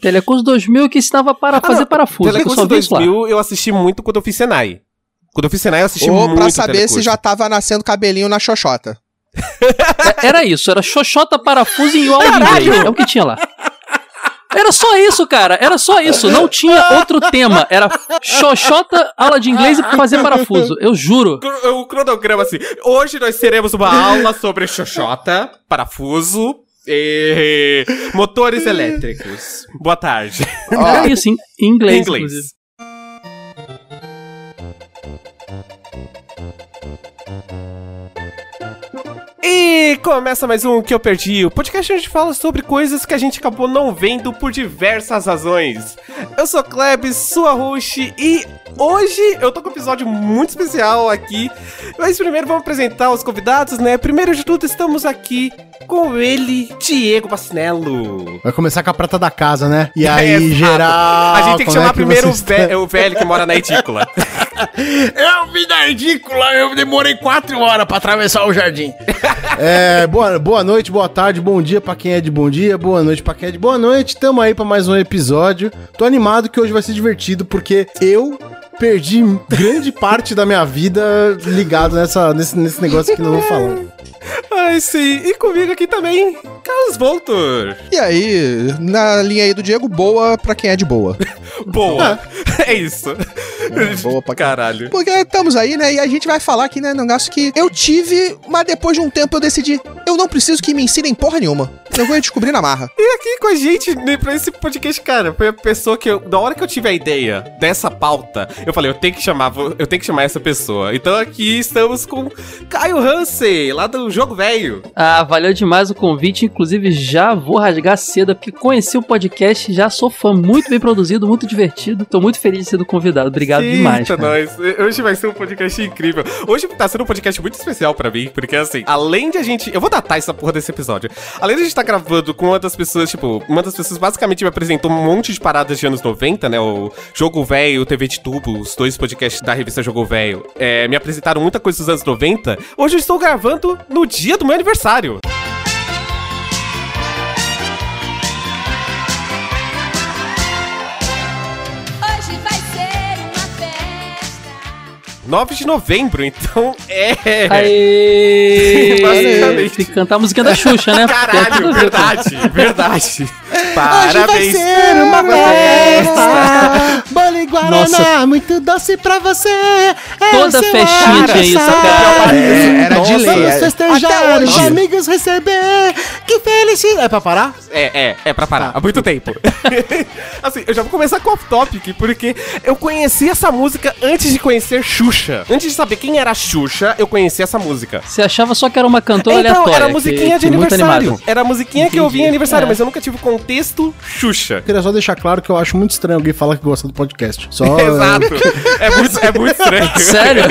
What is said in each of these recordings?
Telecurso 2000 que ensinava para fazer parafuso. que eu só Telecurso vi isso lá. 2000 eu assisti muito quando eu fiz Senai. Quando eu fiz Senai eu assisti Ou muito pra saber Telecurso. se já tava nascendo cabelinho na xoxota. É- Era isso, era xoxota, parafuso e aula de inglês. É o que tinha lá. Era só isso, cara. Era só isso. Não tinha outro tema. Era xoxota, aula de inglês e fazer parafuso. Eu juro. O cronograma assim. Hoje nós teremos uma aula sobre xoxota, parafuso e motores elétricos. Boa tarde. Isso, em, em Em inglês. inglês. inclusive. E começa mais um que eu perdi. O podcast onde a gente fala sobre coisas que a gente acabou não vendo por diversas razões. Eu sou Klebs, sua host, e hoje eu tô com um episódio muito especial aqui. Mas primeiro vamos apresentar os convidados, né? Primeiro de tudo, estamos aqui com ele, Diego Bacinello. Vai começar com a prata da casa, né? E aí, Exato. geral. A gente tem que como é chamar primeiro o, ve- o velho que mora na edícula. Eu vim da edícula, eu demorei quatro horas pra atravessar o jardim. é, boa, boa noite, boa tarde, bom dia pra quem é de bom dia, boa noite pra quem é de boa noite. Tamo aí pra mais um episódio. Tô animado que hoje vai ser divertido porque eu perdi grande parte da minha vida ligado nessa, nesse, nesse negócio que nós vamos falar. Ai, sim. E comigo aqui também, Carlos Voltor. E aí, na linha aí do Diego, boa pra quem é de boa. Boa. É isso. boa pra caralho. Porque estamos aí, né? E a gente vai falar aqui, né, negócio que eu tive, mas depois de um tempo eu decidi, eu não preciso que me ensinem porra nenhuma. Eu vou descobrir na marra. E aqui com a gente, né, pra esse podcast, cara, foi a pessoa que eu, da hora que eu tive a ideia dessa pauta, eu falei, eu tenho que chamar, eu tenho que chamar essa pessoa. Então aqui estamos com Caio Hansen, lá do Jogo Velho. Ah, valeu demais o convite. Inclusive, já vou rasgar cedo, porque conheci o podcast, já sou fã. Muito bem produzido, muito divertido. Tô muito feliz de ser convidado. Obrigado demais. Eita, cara. nós. Hoje vai ser um podcast incrível. Hoje tá sendo um podcast muito especial pra mim, porque assim, além de a gente. Eu vou datar essa porra desse episódio. Além de a gente estar gravando com uma das pessoas, tipo, uma das pessoas basicamente me apresentou um monte de paradas de anos 90, né? O Jogo Velho, o TV de Tubo, os dois podcasts da revista Jogo Velho. É, me apresentaram muita coisa dos anos 90. Hoje eu estou gravando no dia do meu aniversário. Hoje vai ser uma festa. 9 de novembro, então é. Aê! Basicamente. Tem que cantar a musiquinha da Xuxa, né? Caralho, verdade, verdade. Parabéns. uma festa. Bolo e Guaraná, Nossa. muito doce pra você. É Toda festinha tinha isso, cara. É, era de lei. É. os hoje. amigos receber. Que felicidade. É pra parar? É, é, é pra parar. Há muito tempo. assim, eu já vou começar com off-topic, porque eu conheci essa música antes de conhecer Xuxa. Antes de saber quem era Xuxa, eu conheci essa música. Você achava só que era uma cantora então, aleatória. era a musiquinha de que muito aniversário. Era a musiquinha que eu vi em Entendi. aniversário, É. mas eu nunca tive o contexto Xuxa. Queria só deixar claro que eu acho muito estranho alguém falar que gosta do podcast. Só. Exato. É muito, é muito estranho. Sério?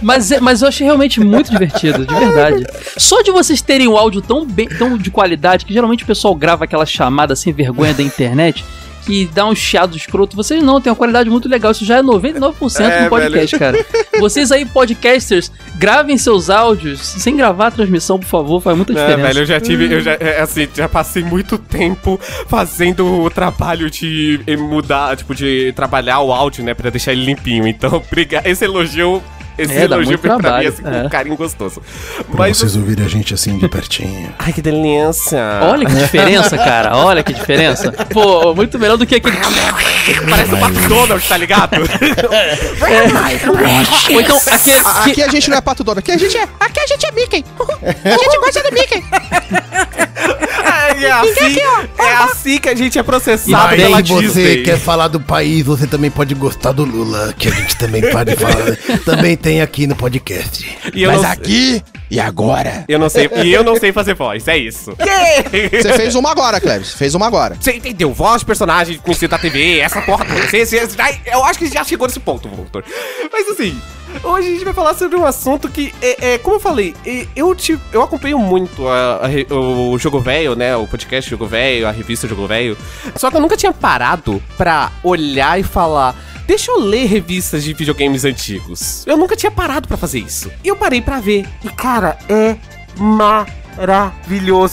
Mas, é- mas eu achei realmente muito divertido, de verdade. Só de vocês terem o áudio tão, bem, tão de qualidade, que geralmente o pessoal grava aquela chamada sem vergonha da internet, que dá um chiado escroto. Vocês não, tem uma qualidade muito legal. Isso já é 99% É, no podcast, cara. Vocês aí, podcasters, gravem seus áudios sem gravar a transmissão, por favor, faz muita É, diferença. velho, eu já tive, eu já, é, assim, já passei muito tempo fazendo o trabalho de mudar, tipo, de trabalhar o áudio, né, pra deixar ele limpinho. Então, obrigado. Esse elogio, esse É, dá elogio pra mim, trabalho, assim, com é. um carinho gostoso. Pra Mas, vocês ouvirem a gente assim de pertinho. ai, que delícia. Olha que diferença, cara. Olha que diferença. Pô, muito melhor do que aquele. Parece o McDonald's, tá ligado? Ou então, aquele. A- que- Aqui a gente não é pato dono, aqui a gente é. Aqui a gente é Mickey. A gente gosta do Mickey. É, assim, é assim que a gente é processado E pela bem, Disney. falar do país, você também pode gostar do Lula, que a gente também pode falar. também tem aqui no podcast. E não, aqui e agora. eu não sei, e eu não sei fazer voz, é isso. Você fez uma agora, Cleves. Fez uma agora. Você entendeu? Voz, personagem, conhecido da TV, essa porra toda. Você, já- eu acho que já chegou nesse ponto, Voltor. Mas assim, hoje a gente vai falar sobre um assunto que, é, é, como eu falei, é, eu, te, eu acompanho muito a- a o Jogo Velho, né? O podcast Jogo Velho, a revista Jogo Velho. Só que eu nunca tinha parado pra olhar e falar. Deixa eu ler revistas de videogames antigos. Eu nunca tinha parado pra fazer isso. E eu parei pra ver. E, cara, é maravilhoso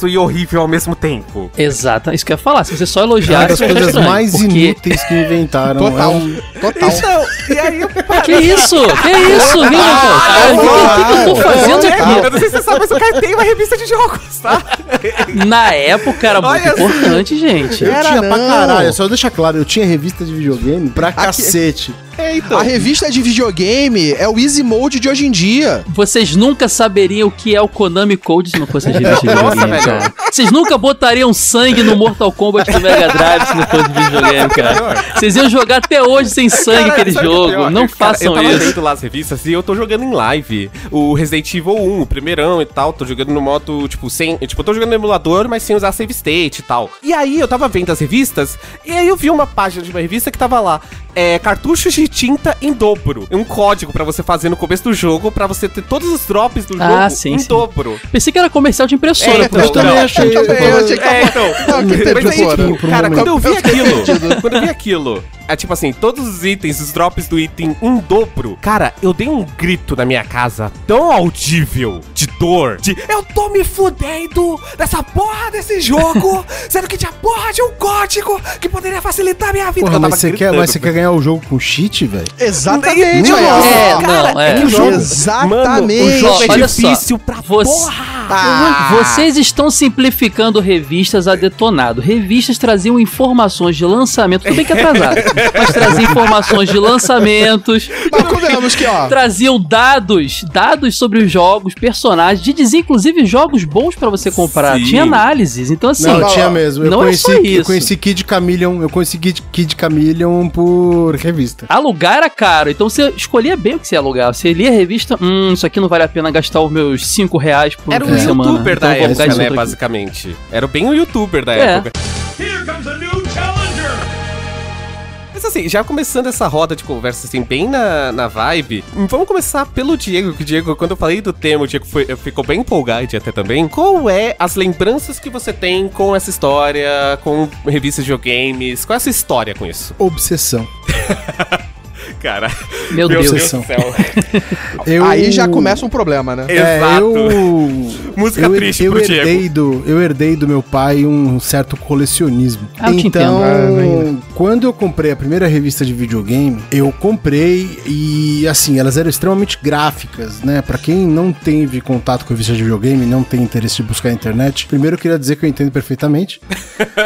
e horrível ao mesmo tempo. Exato, isso que eu ia falar. Se você só É elogiar, isso é coisas estranho, mais porque... inúteis que inventaram. Total. É um- Total. Então, e aí eu Que isso? Que isso, viu, Matheus? Cara, O que, que, que eu tô fazendo Eu aqui? não sei se você sabe, mas o cara tem uma revista de jogos, tá? Na época era muito Olha assim. importante, gente. Eu Era tinha pra não. caralho, só deixa claro, eu tinha revista de videogame pra cacete. É, então. A revista de videogame é o Easy Mode de hoje em dia. Vocês nunca saberiam o que é o Konami Code se não fosse a revista de Nossa, videogame, velho. cara. Vocês nunca botariam sangue no Mortal Kombat do Mega Drive se não fosse videogame, cara. Vocês iam jogar até hoje sem sangue Cara, aquele é jogo. pior? Não cara, façam Eu tava isso. vendo lá as revistas e eu tô jogando em live o Resident Evil 1, o primeirão e tal. Tô jogando no modo, tipo, sem. Tipo, eu tô jogando no emulador, mas sem usar save state e tal. E aí eu tava vendo as revistas e aí eu vi uma página de uma revista que tava lá. É, cartuchos de tinta em dobro. Um código pra você fazer no começo do jogo, pra você ter todos os drops do Ah, jogo sim, em sim. dobro. Pensei que era comercial de impressora, É, então, isso também achei. Eu também, eu achei que É, então. Não, que Mas aí, tipo, cara, quando eu vi Eu aquilo, quando eu vi aquilo, é tipo assim, todos os itens, os drops do item em dobro. Cara, eu dei um grito na minha casa tão audível de dor, de eu tô me fudendo dessa porra desse jogo, sendo que tinha porra de um código que poderia facilitar a minha vida. Porra, Eu tava mas você, quer, mas você quer ganhar o jogo com cheat, velho? Exatamente, Não, olha. É, Cara, não, é. que jogo? Exatamente. Mano, o jogo é Olha só, difícil pra você- porra. Ah. Vocês estão simplificando revistas a detonado. Revistas traziam informações de lançamento, tudo bem que é atrasado, mas traziam informações de lançamentos, Mas convenhamos que, ó. traziam dados, dados sobre os jogos, personagens, de dizer inclusive jogos bons pra você comprar. Sim. Tinha análises, então assim, Não, não, tinha mesmo. Eu não é conheci, só eu isso. conheci Kid Chameleon, eu conheci Kid, Chameleon por revista. Alugar era caro, então você escolhia bem o que você ia alugar. Você lia a revista, hum, isso aqui não vale a pena gastar os meus 5 reais por Era fim o de semana. youtuber então da época, né, aqui. basicamente. Era bem o youtuber da É. época. Here comes a new challenger! Mas assim, já começando essa roda de conversa, assim, bem na, na vibe, vamos começar pelo Diego, que o Diego, quando eu falei do tema, o Diego foi, ficou bem empolgado até também. Qual é as lembranças que você tem com essa história, com revistas de videogames? Qual é essa história com isso? Obsessão. Cara, Meu Deus. Obsessão. do céu. Eu- Aí já começa um problema, né? É, Exato. eu... Música eu, triste eu pro herdei Diego. do Eu herdei do meu pai um certo colecionismo. Ah, eu então, entendo. quando eu comprei a primeira revista de videogame, eu comprei e, assim, elas eram extremamente gráficas, né? Pra quem não teve contato com revista de videogame, não tem interesse de buscar na internet, primeiro eu queria dizer que eu entendo perfeitamente.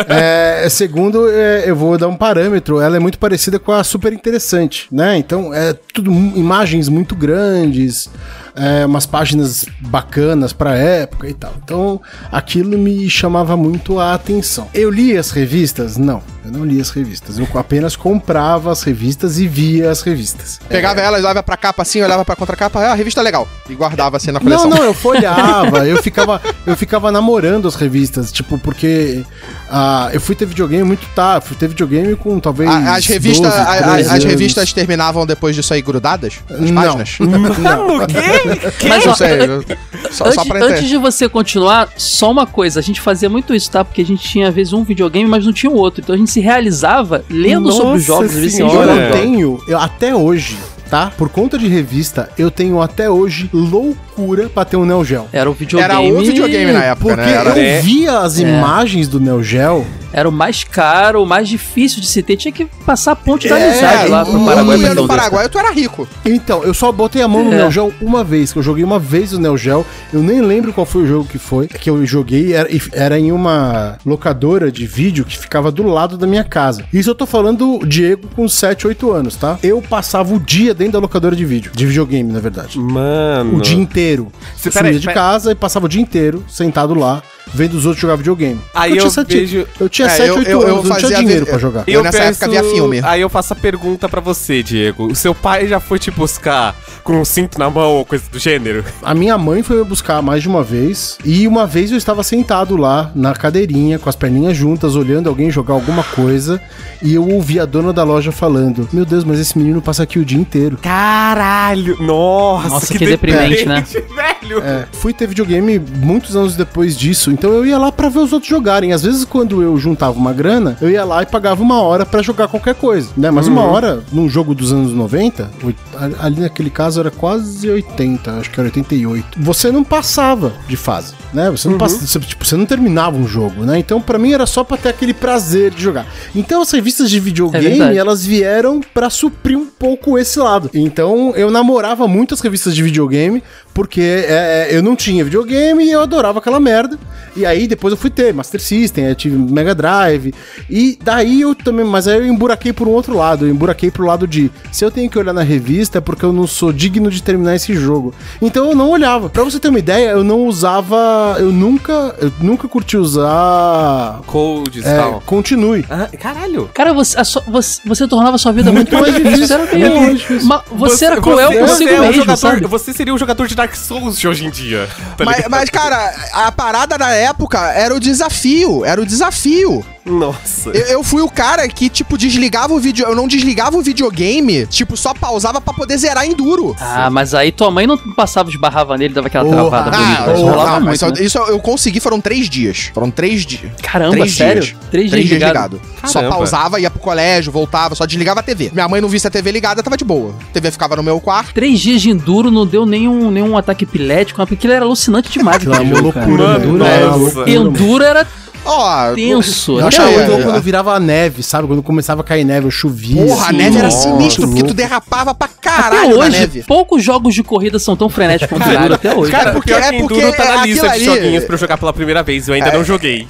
É, segundo, é, eu vou dar um parâmetro, ela é muito parecida com a Super Interessante, né? Então, é tudo imagens muito grandes, é, umas páginas bacanas pra época e tal. Então, aquilo me chamava muito a atenção. Eu li as revistas? Não, eu não li as revistas. Eu apenas comprava as revistas e via as revistas. Pegava ela, olhava pra capa assim, olhava pra contracapa, ah, a revista é legal. E guardava assim na Não, coleção. não, eu folhava, eu ficava, eu ficava namorando as revistas, tipo, porque ah, eu fui ter videogame muito tarde, fui ter videogame com talvez. A- as revistas, 12, a- a- 13 as anos. revistas terminavam depois disso aí grudadas? As Não. páginas? Mano, o quê? Mas, Não sei, eu- só, antes, só pra antes entender. de você continuar, só uma coisa, a gente fazia muito isso, tá? Porque a gente tinha às vezes um videogame, mas não tinha o outro. Então a gente se realizava lendo sobre os Nossa jogos, senhora. Eu tenho, eu, até hoje, tá? Por conta de revista, eu tenho até hoje loucura pra ter um Neo Geo. Era o videogame. Era o videogame na época, Porque né? Era- eu via as É. imagens do Neo Geo. Era o mais caro, o mais difícil de se ter. Tinha que passar a ponte da É, amizade lá e- pro Paraguai. pra no Paraguai tu era rico. Então, eu só botei a mão no É. Neo Geo uma vez, que eu joguei uma vez o Neo Geo. Eu nem lembro qual foi o jogo que foi, que eu joguei. Era, era em uma locadora de vídeo que ficava do lado da minha casa. Isso eu tô falando Diego com 7, 8 anos, tá? Eu passava o dia dentro da locadora de vídeo. De videogame, na verdade. Mano. O dia inteiro. Você- sumia de pera- casa e passava o dia inteiro sentado lá, vendo os outros jogar videogame. Aí eu, eu tinha sete, vejo- eu tinha É, 7, eu- 8 eu- eu anos, não tinha fazia dinheiro vi- pra jogar. Eu nessa época via filme. Aí eu faço a pergunta pra você, Diego. O seu pai já foi te buscar com um cinto na mão ou coisa do gênero? A minha mãe foi me buscar mais de uma vez. E uma vez eu estava sentado lá na cadeirinha, com as perninhas juntas, olhando alguém jogar alguma coisa. E eu ouvi a dona da loja falando: Meu Deus, mas esse menino passa aqui o dia inteiro. Caralho! Nossa, Nossa, que deprimente, né? velho! É, fui ter videogame muitos anos depois disso. Então eu ia lá pra ver os outros jogarem. Às vezes, quando eu juntava uma grana, eu ia lá e pagava uma hora pra jogar qualquer coisa, né? Mas uma hora, num jogo dos anos 90, oit- a- ali naquele caso era quase 80, acho que era 88. Você não passava de fase, né? Você não passa, você, tipo, você não terminava um jogo, né? Então, pra mim era só pra ter aquele prazer de jogar. Então, as revistas de É videogame, verdade. elas vieram pra suprir um pouco esse lado. Então, eu namorava muito as revistas de videogame, porque é, é, eu não tinha videogame e eu adorava aquela merda. E aí depois eu fui ter Master System, eu tive Mega Drive. E daí eu também, mas aí eu emburaquei por um outro lado. Eu emburaquei pro lado de se eu tenho que olhar na revista é porque eu não sou digno de terminar esse jogo. Então eu não olhava. Pra você ter uma ideia, eu não usava, eu nunca, eu nunca curti usar Codes e é, tal. continue. Ah, caralho. Cara, você, a você, você tornava a sua vida muito, Muito mais difícil. Você era, meio- difícil. Ma- você, era cruel você consigo é um mesmo, jogador, sabe? Você seria um jogador de Dark Souls de hoje em dia. tá Mas, mas, cara, a parada na época era o desafio. Era o desafio. Nossa. Eu, eu fui o cara que, tipo, desligava o vídeo. Eu não desligava o videogame, tipo, só pausava pra poder zerar enduro. Ah, mas aí tua mãe não passava, esbarrava nele, dava aquela Porra. travada Ah, bonita. Rolava mas muito, só- né? isso eu consegui, foram três dias. Foram três dias. Caramba, três sério? dias. Três dias ligado. Só Caramba. pausava, ia pro colégio, voltava, só desligava a TV. Minha mãe não visse a TV ligada, tava de boa. A TV ficava no meu quarto. Três dias de enduro não deu nenhum, nenhum ataque epilético, porque aquilo era alucinante demais. Aquilo era aquele uma loucura, Mano, né? Nossa. loucura. Enduro era Ó, tenso. Eu Eu até achava legal quando virava neve, sabe? Quando começava a cair neve, eu chovia. Porra, a assim, neve era nossa, sinistro, porque tu derrapava pra Até caralho na hoje, neve. poucos jogos de corrida são tão frenéticos quanto Enduro até hoje. Cara, É porque- pior é que Enduro porque tá na é lista de joguinhos pra eu jogar pela primeira vez. Eu ainda não joguei.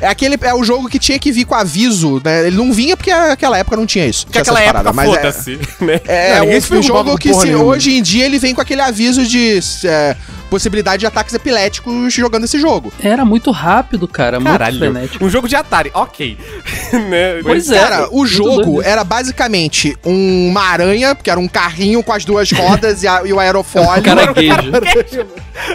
É aquele é o jogo que tinha que vir com aviso, né? Ele não vinha porque naquela época não tinha isso. Porque aquela época, paradas, foda-se, né? É, Não, ninguém é se um, preocupava jogo que se, hoje em dia ele vem com aquele aviso de é, possibilidade de ataques epiléticos jogando esse jogo. Era muito rápido, cara. Muito Caralho. frenético. Um jogo de Atari, ok. né? Pois é. Cara, o muito jogo doido. era basicamente uma aranha, que era um carrinho com as duas rodas e, a- e o aerofólio. Caranguejo.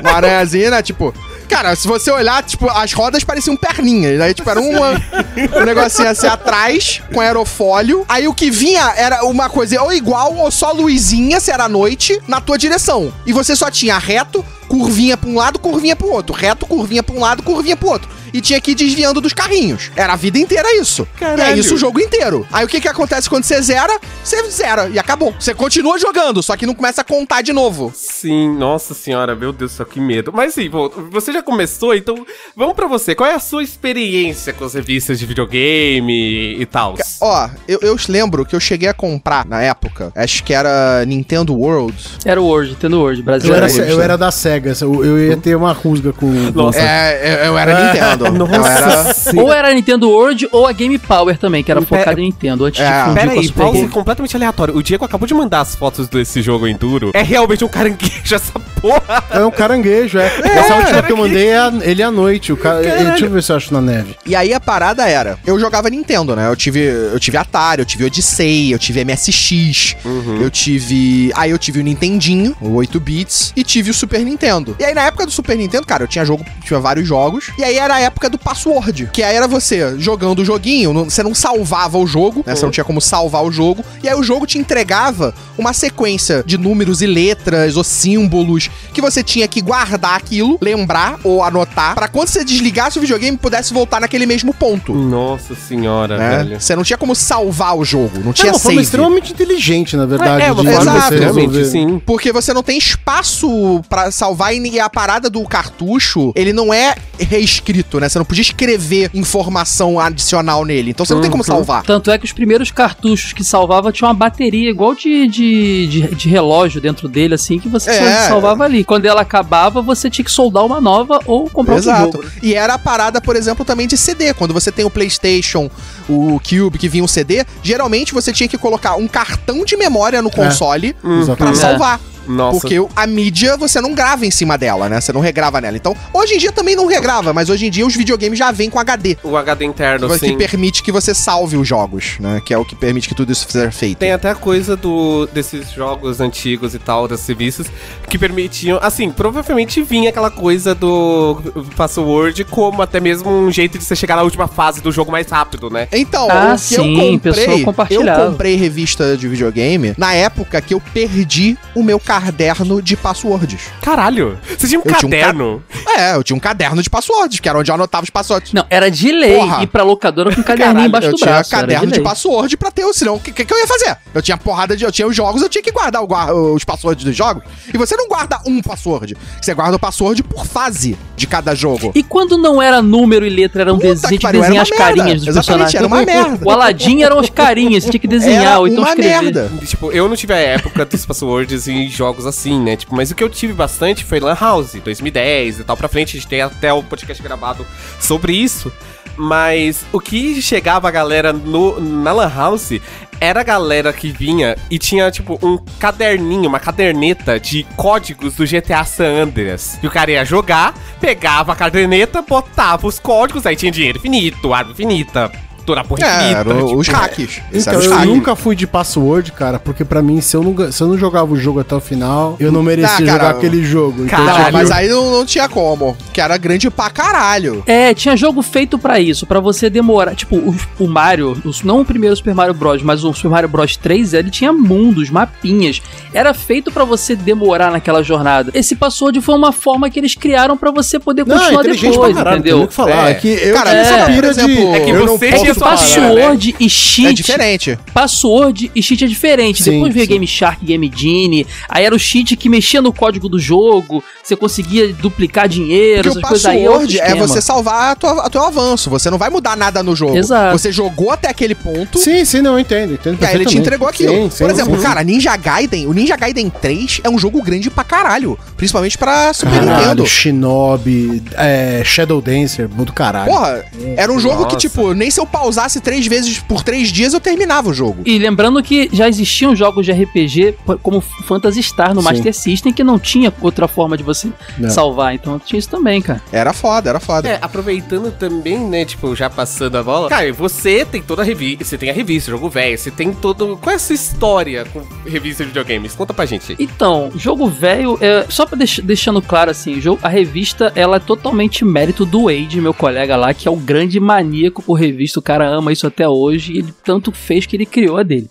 Uma aranhazinha, né? Tipo. Cara, se você olhar, tipo, as rodas pareciam perninhas. Aí, tipo, era uma, um negocinho assim atrás, com aerofólio. Aí o que vinha era uma coisa ou igual ou só luzinha, se era noite, na tua direção. E você só tinha reto, curvinha pra um lado, curvinha pro outro. Reto, curvinha pra um lado, curvinha pro outro. E tinha que ir desviando dos carrinhos. Era a vida inteira isso. E é Caralho. isso o jogo inteiro. Aí o que que acontece quando você zera? Você zera e acabou. Você continua jogando, só que não começa a contar de novo. Sim, nossa senhora, meu Deus do céu, que medo. Mas sim, você já começou, então vamos pra você. Qual é a sua experiência com as revistas de videogame e tal? Ó, eu, eu lembro que eu cheguei a comprar na época, acho que era Nintendo World. Era o Word, Nintendo Word, Eu brasileiro. era, Era eu era da SEGA, eu, eu ia ter uma rusga com. Nossa. É, eu, eu era Nintendo. Eu era. Ou era a Nintendo World ou a Game Power também, que era Pera- focada em Nintendo, antes É, de Pera aí, pause Game. completamente aleatório. O Diego acabou de mandar as fotos desse jogo Enduro. É realmente um caranguejo essa porra. É um caranguejo, é. Essa última que eu mandei é a- ele à noite. O ca... Deixa eu ver se eu acho na neve. E aí a parada era, eu jogava Nintendo, né? Eu tive, eu tive Atari, eu tive Odyssey, eu tive MSX, eu tive, aí eu tive o Nintendinho, o 8 bits e tive o Super Nintendo. E aí na época do Super Nintendo, cara, eu tinha jogo, tinha vários jogos. E aí era a época do password, que aí era você jogando o joguinho, não- você não salvava o jogo, né? Você não tinha como salvar o jogo. E aí o jogo te entregava uma sequência de números e letras ou símbolos que você tinha que guardar aquilo, lembrar ou anotar, pra quando você desligasse o videogame pudesse voltar naquele mesmo ponto. Nossa senhora, né? velho. Você não tinha como salvar o jogo, não É tinha uma forma save. extremamente inteligente, na verdade. É, uma forma você extremamente, resolver. sim. Porque você não tem espaço pra salvar e a parada do cartucho, ele não é reescrito, né? Você não podia escrever informação adicional nele. Então você não tem como salvar. Tanto é que os primeiros cartuchos que salvava tinham uma bateria igual de, de, de, de relógio dentro dele, assim, que você É. só salvava ali. Quando ela acabava, você tinha que soldar uma nova ou comprar outro Exato. jogo. E era a parada, por exemplo, também de CD. Quando você tem o PlayStation, o Cube que vinha um CD, geralmente você tinha que colocar um cartão de memória no console pra Exatamente. salvar. Nossa. Porque a mídia você não grava em cima dela, né? Você não regrava nela. Então, hoje em dia também não regrava, mas hoje em dia os videogames já vêm com HD. O HD interno, Que sim. permite que você salve os jogos, né? Que é o que permite que tudo isso seja feito. Tem até a coisa do, desses jogos antigos e tal, das serviços, que permitiam. Assim, provavelmente vinha aquela coisa do password como até mesmo um jeito de você chegar na última fase do jogo mais rápido, né? Então, Ah, o que sim, eu comprei, eu comprei revista de videogame na época que eu perdi o meu caderno de passwords. Caralho. Você tinha um Eu tinha um caderno. É, eu tinha um caderno de passwords, que era onde eu anotava os passwords. Não, era de lei Porra. ir pra locadora com um caderninho Caralho, embaixo eu do tinha braço. era caderno de, lei. password pra ter, senão o que, que, que eu ia fazer? Eu tinha porrada de. Eu tinha os jogos, eu tinha que guardar o os passwords dos jogos. E você não guarda um password. Você guarda o password por fase de cada jogo. E quando não era número e letra, era um Puta desenho que de pariu, desenhar era as carinhas dos Exatamente, personagens. era uma merda. O Aladdin eram as carinhas, você tinha que desenhar Era ou então uma escrever. merda. Tipo, eu não tive a época dos passwords em jogos assim, né? Tipo, mas o que eu tive bastante foi Lan House, 2010 e tal pra frente. A gente tem até o podcast gravado sobre isso. Mas o que chegava a galera no, na Lan House era a galera que vinha e tinha, tipo, um caderninho, uma caderneta de códigos do GTA San Andreas. E o cara ia jogar, pegava a caderneta, botava os códigos, aí tinha dinheiro infinito, arma infinita, toda a porra É, infinita. tipo, os hacks. Esses Então, eu hacks. nunca fui de password, cara, porque pra mim, se eu, não, se eu não jogava o jogo até o final, eu não merecia Ah, cara, jogar aquele jogo. Caralho. Não, mas aí não, não tinha como. Que era grande pra caralho. É, tinha jogo feito pra isso, pra você demorar. Tipo, o, o Mario, os- não o primeiro Super Mario Bros, mas o Super Mario Bros 3, ele tinha mundos, mapinhas. Era feito pra você demorar naquela jornada. Esse password foi uma forma que eles criaram pra você poder Não, é continuar depois, pra caralho, não tem entendeu? nem o que falar. É. É, que eu Cara, tinha essa é, pira por exemplo, de... é que eu não você tinha falar. Password e É cheat. diferente. Password e cheat é diferente. Sim, Depois veio sim. Game Shark, Game Genie. Aí era o cheat que mexia no código do jogo. Você conseguia duplicar dinheiro, Porque o essas coisas aí. outro password é esquema. você salvar a tua, a teu avanço. Você não vai mudar nada no jogo. Exato. Você jogou até aquele ponto. Sim, sim, não, eu entendo. entendo E aí ele te entregou aquilo. Sim, sim, Por exemplo, sim. cara, Ninja Gaiden, o Ninja Gaiden 3 é um jogo grande pra caralho. Principalmente pra Super Caralho, Nintendo. Shinobi, é, Shadow Dancer, do caralho. Porra, era um jogo que, Nossa. tipo, nem se eu pausasse três vezes por três dias eu terminava o jogo. E lembrando que já existiam jogos de RPG como Phantasy Star no Sim. Master System que não tinha outra forma de você Não. salvar. Então tinha isso também, cara. Era foda, era foda. É, aproveitando também, né, tipo, já passando a bola. Cara, você tem toda a revista, você tem a revista, jogo velho, você tem todo. Qual é a sua história com revista de videogames? Conta pra gente. Então, jogo velho, é, só pra deix- deixando claro assim, a revista ela é totalmente mérito do Wade, meu colega lá, que é o grande maníaco por revista. O cara ama isso até hoje. E ele tanto fez que ele criou a dele.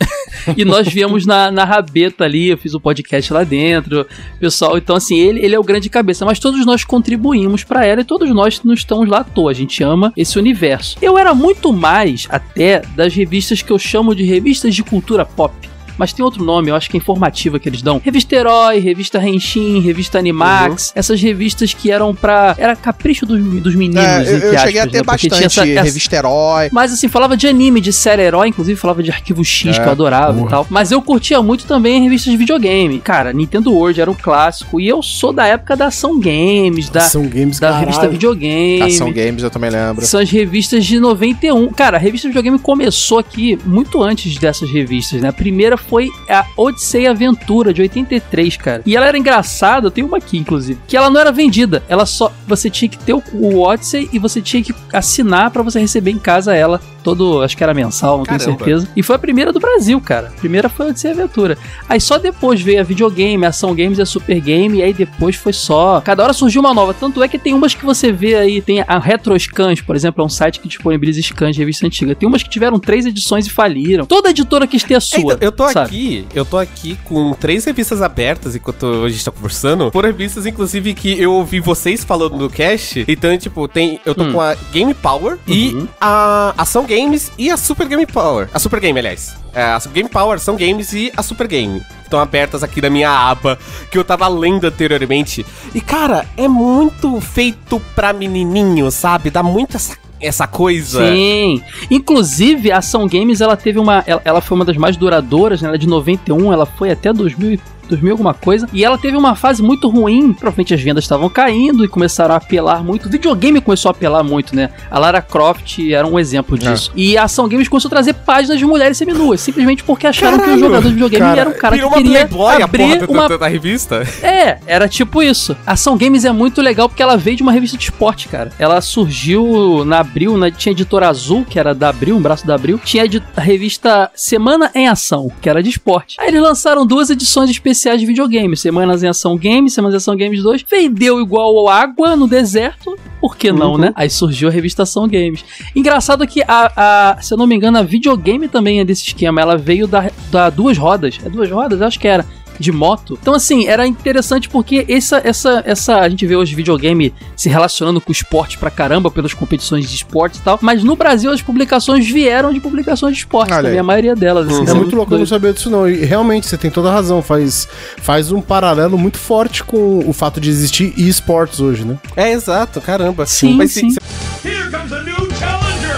e nós viemos na, na rabeta ali, eu fiz o podcast lá dentro, pessoal. Então, assim, ele, ele é o grande cabeça, mas todos nós contribuímos pra ela e todos nós não estamos lá à toa. A gente ama esse universo. Eu era muito mais até das revistas que eu chamo de revistas de cultura pop. Mas tem outro nome, eu acho que é informativa que eles dão. Revista Herói, Revista Renshin, Revista Animax. Essas revistas que eram pra. Era capricho dos, dos meninos, É, eu, eu cheguei a ter né? Bastante essa- essa- revista herói. mas assim, falava de anime, de série herói, inclusive falava de arquivo X, É, que eu adorava porra. e tal. Mas eu curtia muito também revistas de videogame. Cara, Nintendo World era um clássico. E eu sou da época da Ação Games, da, São games, da caralho. revista videogame. Ação Games, eu também lembro. São as revistas de 91. Cara, a revista de videogame começou aqui muito antes dessas revistas, né? A primeira foi a Odyssey Aventura, de 83, cara. E ela era engraçada, eu tenho uma aqui, inclusive, que ela não era vendida. Ela só. Você tinha que ter o, o Odyssey e você tinha que assinar pra você receber em casa ela. Todo. Acho que era mensal, não tenho Caramba. certeza. E foi a primeira do Brasil, cara. A primeira foi a Odyssey Aventura. Aí só depois veio a videogame, a ação games e a super game. E aí depois foi só. Cada hora surgiu uma nova. Tanto é que tem umas que você vê aí. Tem a Retroscans, por exemplo, é um site que disponibiliza scans de revista antiga. Tem umas que tiveram três edições e faliram. Toda editora quis ter a sua. Então, eu tô sabe? aqui, eu tô aqui com três revistas abertas enquanto a gente tá conversando. Por revistas, inclusive, que eu ouvi vocês falando no cast. Então, tipo, tem. Eu tô Hum. com a Game Power e Uhum. a Ação Games e a Super Game Power. A Super Game, aliás. É, a Game Power, Ação Games e a Super Game. Estão abertas aqui na minha aba, que eu tava lendo anteriormente. E, cara, é muito feito pra menininho, sabe? Dá muito essa, essa coisa. Sim. Inclusive, a Ação Games, ela teve uma. Ela, ela foi uma das mais duradouras, né? Ela é de 91, ela foi até 2000 e 2000 alguma coisa. E ela teve uma fase muito ruim. Provavelmente as vendas estavam caindo e começaram a apelar muito. O videogame começou a apelar muito, né? A Lara Croft era um exemplo disso. E a Ação Games começou a trazer páginas de mulheres seminuas, simplesmente porque acharam que o Caralho, jogador de videogame cara, era um cara que queria Playboy a abrir uma da- da revista. é, era tipo isso. A Ação Games é muito legal porque ela veio de uma revista de esporte, cara. Ela surgiu na Abril, na, tinha a editora Azul, que era da Abril, um braço da Abril. Tinha a revista Semana em Ação, que era de esporte. Aí eles lançaram duas edições especiais de videogame. Semanas em Ação Games, Semanas em Ação Games 2. Vendeu igual água no deserto. Por que não, né? Aí surgiu a revista Ação Games. Engraçado que, a, a- se eu não me engano, a videogame também é desse esquema. Ela veio da, da Duas Rodas. É Duas Rodas? Acho que era de moto. Então, assim, era interessante porque essa, essa, essa. A gente vê hoje videogame se relacionando com o esporte pra caramba, pelas competições de esporte e tal. Mas no Brasil as publicações vieram de publicações de esporte Olha também, aí. a maioria delas. assim, É isso muito louco, eu não sabia disso não. E realmente, você tem toda a razão. Faz, faz um paralelo muito forte com o fato de existir esportes hoje, né? É, exato, caramba. Sim, Mas sim. se- Here comes a new challenger.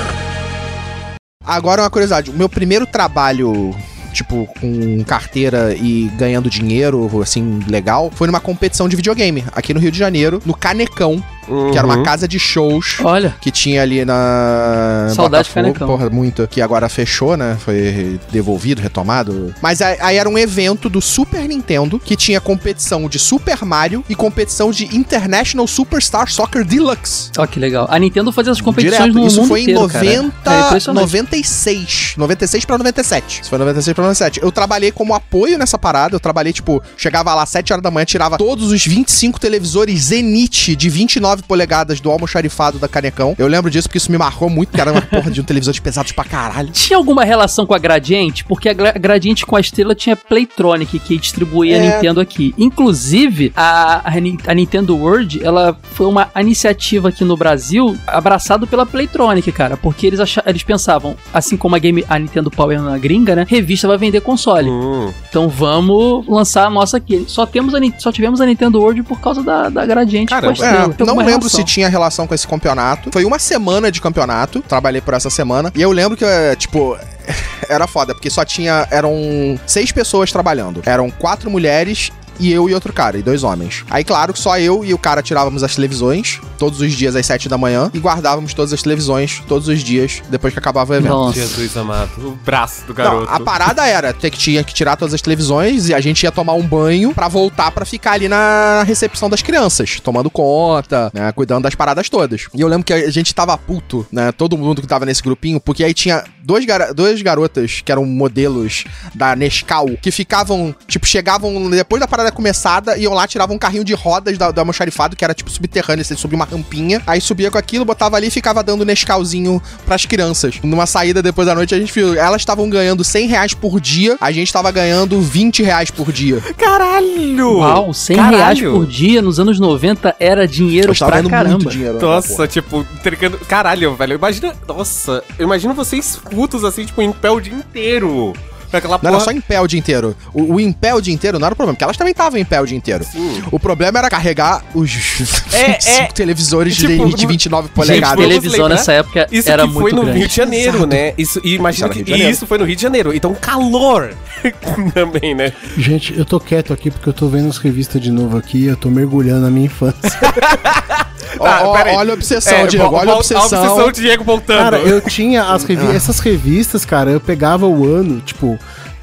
Agora uma curiosidade, o meu primeiro trabalho, tipo, com carteira e ganhando dinheiro, assim, legal, foi numa competição de videogame, aqui no Rio de Janeiro, no Canecão, que era uma Uhum. casa de shows. Olha, Que tinha ali na. Saudade de Canecão. Porra, muito. Que agora fechou, né? Foi devolvido, retomado. Mas aí, aí era um evento do Super Nintendo que tinha competição de Super Mario e competição de International Superstar Soccer Deluxe. ó que legal. A Nintendo fazia as competições Direto. no Isso mundo foi inteiro, em cara. 90, É impressionante. 96. 96 pra 97. Isso foi 96 pra 97. Eu trabalhei como apoio nessa parada. Eu trabalhei, tipo, chegava lá às 7 horas da manhã, tirava todos os 25 televisores Zenith de 29 polegadas do almoxarifado da Canecão. Eu lembro disso porque isso me marcou muito, porque era uma porra de um televisor de pesados pra caralho. Tinha alguma relação com a Gradiente? Porque a Gra- Gradiente com a estrela tinha Playtronic, que distribuía a É. Nintendo aqui. Inclusive, a, a, Ni- a Nintendo World, ela foi uma iniciativa aqui no Brasil, abraçado pela Playtronic, cara. Porque eles, acha, eles pensavam, assim como a, game, a Nintendo Power na gringa, né? Revista vai vender console. Hum. Então vamos lançar a nossa aqui. Só, temos a, só tivemos a Nintendo World por causa da, da Gradiente com a Caramba. estrela. É, Tem não lembro relação. se tinha relação com esse campeonato. Foi uma semana de campeonato. Trabalhei por essa semana. E eu lembro que, é, tipo, era foda, porque só tinha. Eram seis pessoas trabalhando. Eram quatro mulheres. E eu e outro cara, e dois homens. Aí, claro que só eu e o cara tirávamos as televisões todos os dias às sete da manhã e guardávamos todas as televisões todos os dias depois que acabava o evento. Nossa. Jesus amado. O braço do Não, garoto. a parada era ter que tinha que tirar todas as televisões e a gente ia tomar um banho pra voltar pra ficar ali na recepção das crianças, tomando conta, né, cuidando das paradas todas. E eu lembro que a gente tava puto, né, todo mundo que tava nesse grupinho, porque aí tinha dois gar duas garotas que eram modelos da Nescau que ficavam, tipo, chegavam depois da parada começada, iam lá, tiravam um carrinho de rodas da, do almoxarifado, que era tipo subterrâneo, você subia uma rampinha, aí subia com aquilo, botava ali e ficava dando Nescauzinho pras crianças. Numa saída depois da noite, a gente viu, elas estavam ganhando 100 reais por dia, a gente tava ganhando 20 reais por dia. Caralho! Uau, 100 Caralho! reais por dia nos anos 90 era dinheiro pra ganhando caramba. muito dinheiro. né, Nossa, tipo, entregando. Caralho, velho. Imagina. Nossa, eu imagino vocês putos assim, tipo, em pé o dia inteiro. Aquela Não porra. era só em pé o dia inteiro. O, o em pé o dia inteiro não era o problema, porque elas também estavam em pé o dia inteiro. Sim. O problema era carregar os 25 É, é. televisores Tipo, de Zenith 29 Gente, polegadas. tele- televisão nessa época Isso era que foi muito no grande. Rio de Janeiro, Exato. né? Isso, e imagina Isso que Janeiro. isso foi no Rio de Janeiro. Então, calor também, né? Gente, eu tô quieto aqui porque eu tô vendo as revistas de novo aqui, eu tô mergulhando na minha infância. Ah, peraí. olha a obsessão, É, Diego, olha a obsessão. A obsessão de Diego voltando. Cara, eu tinha as revi essas revistas, cara, eu pegava o ano, tipo,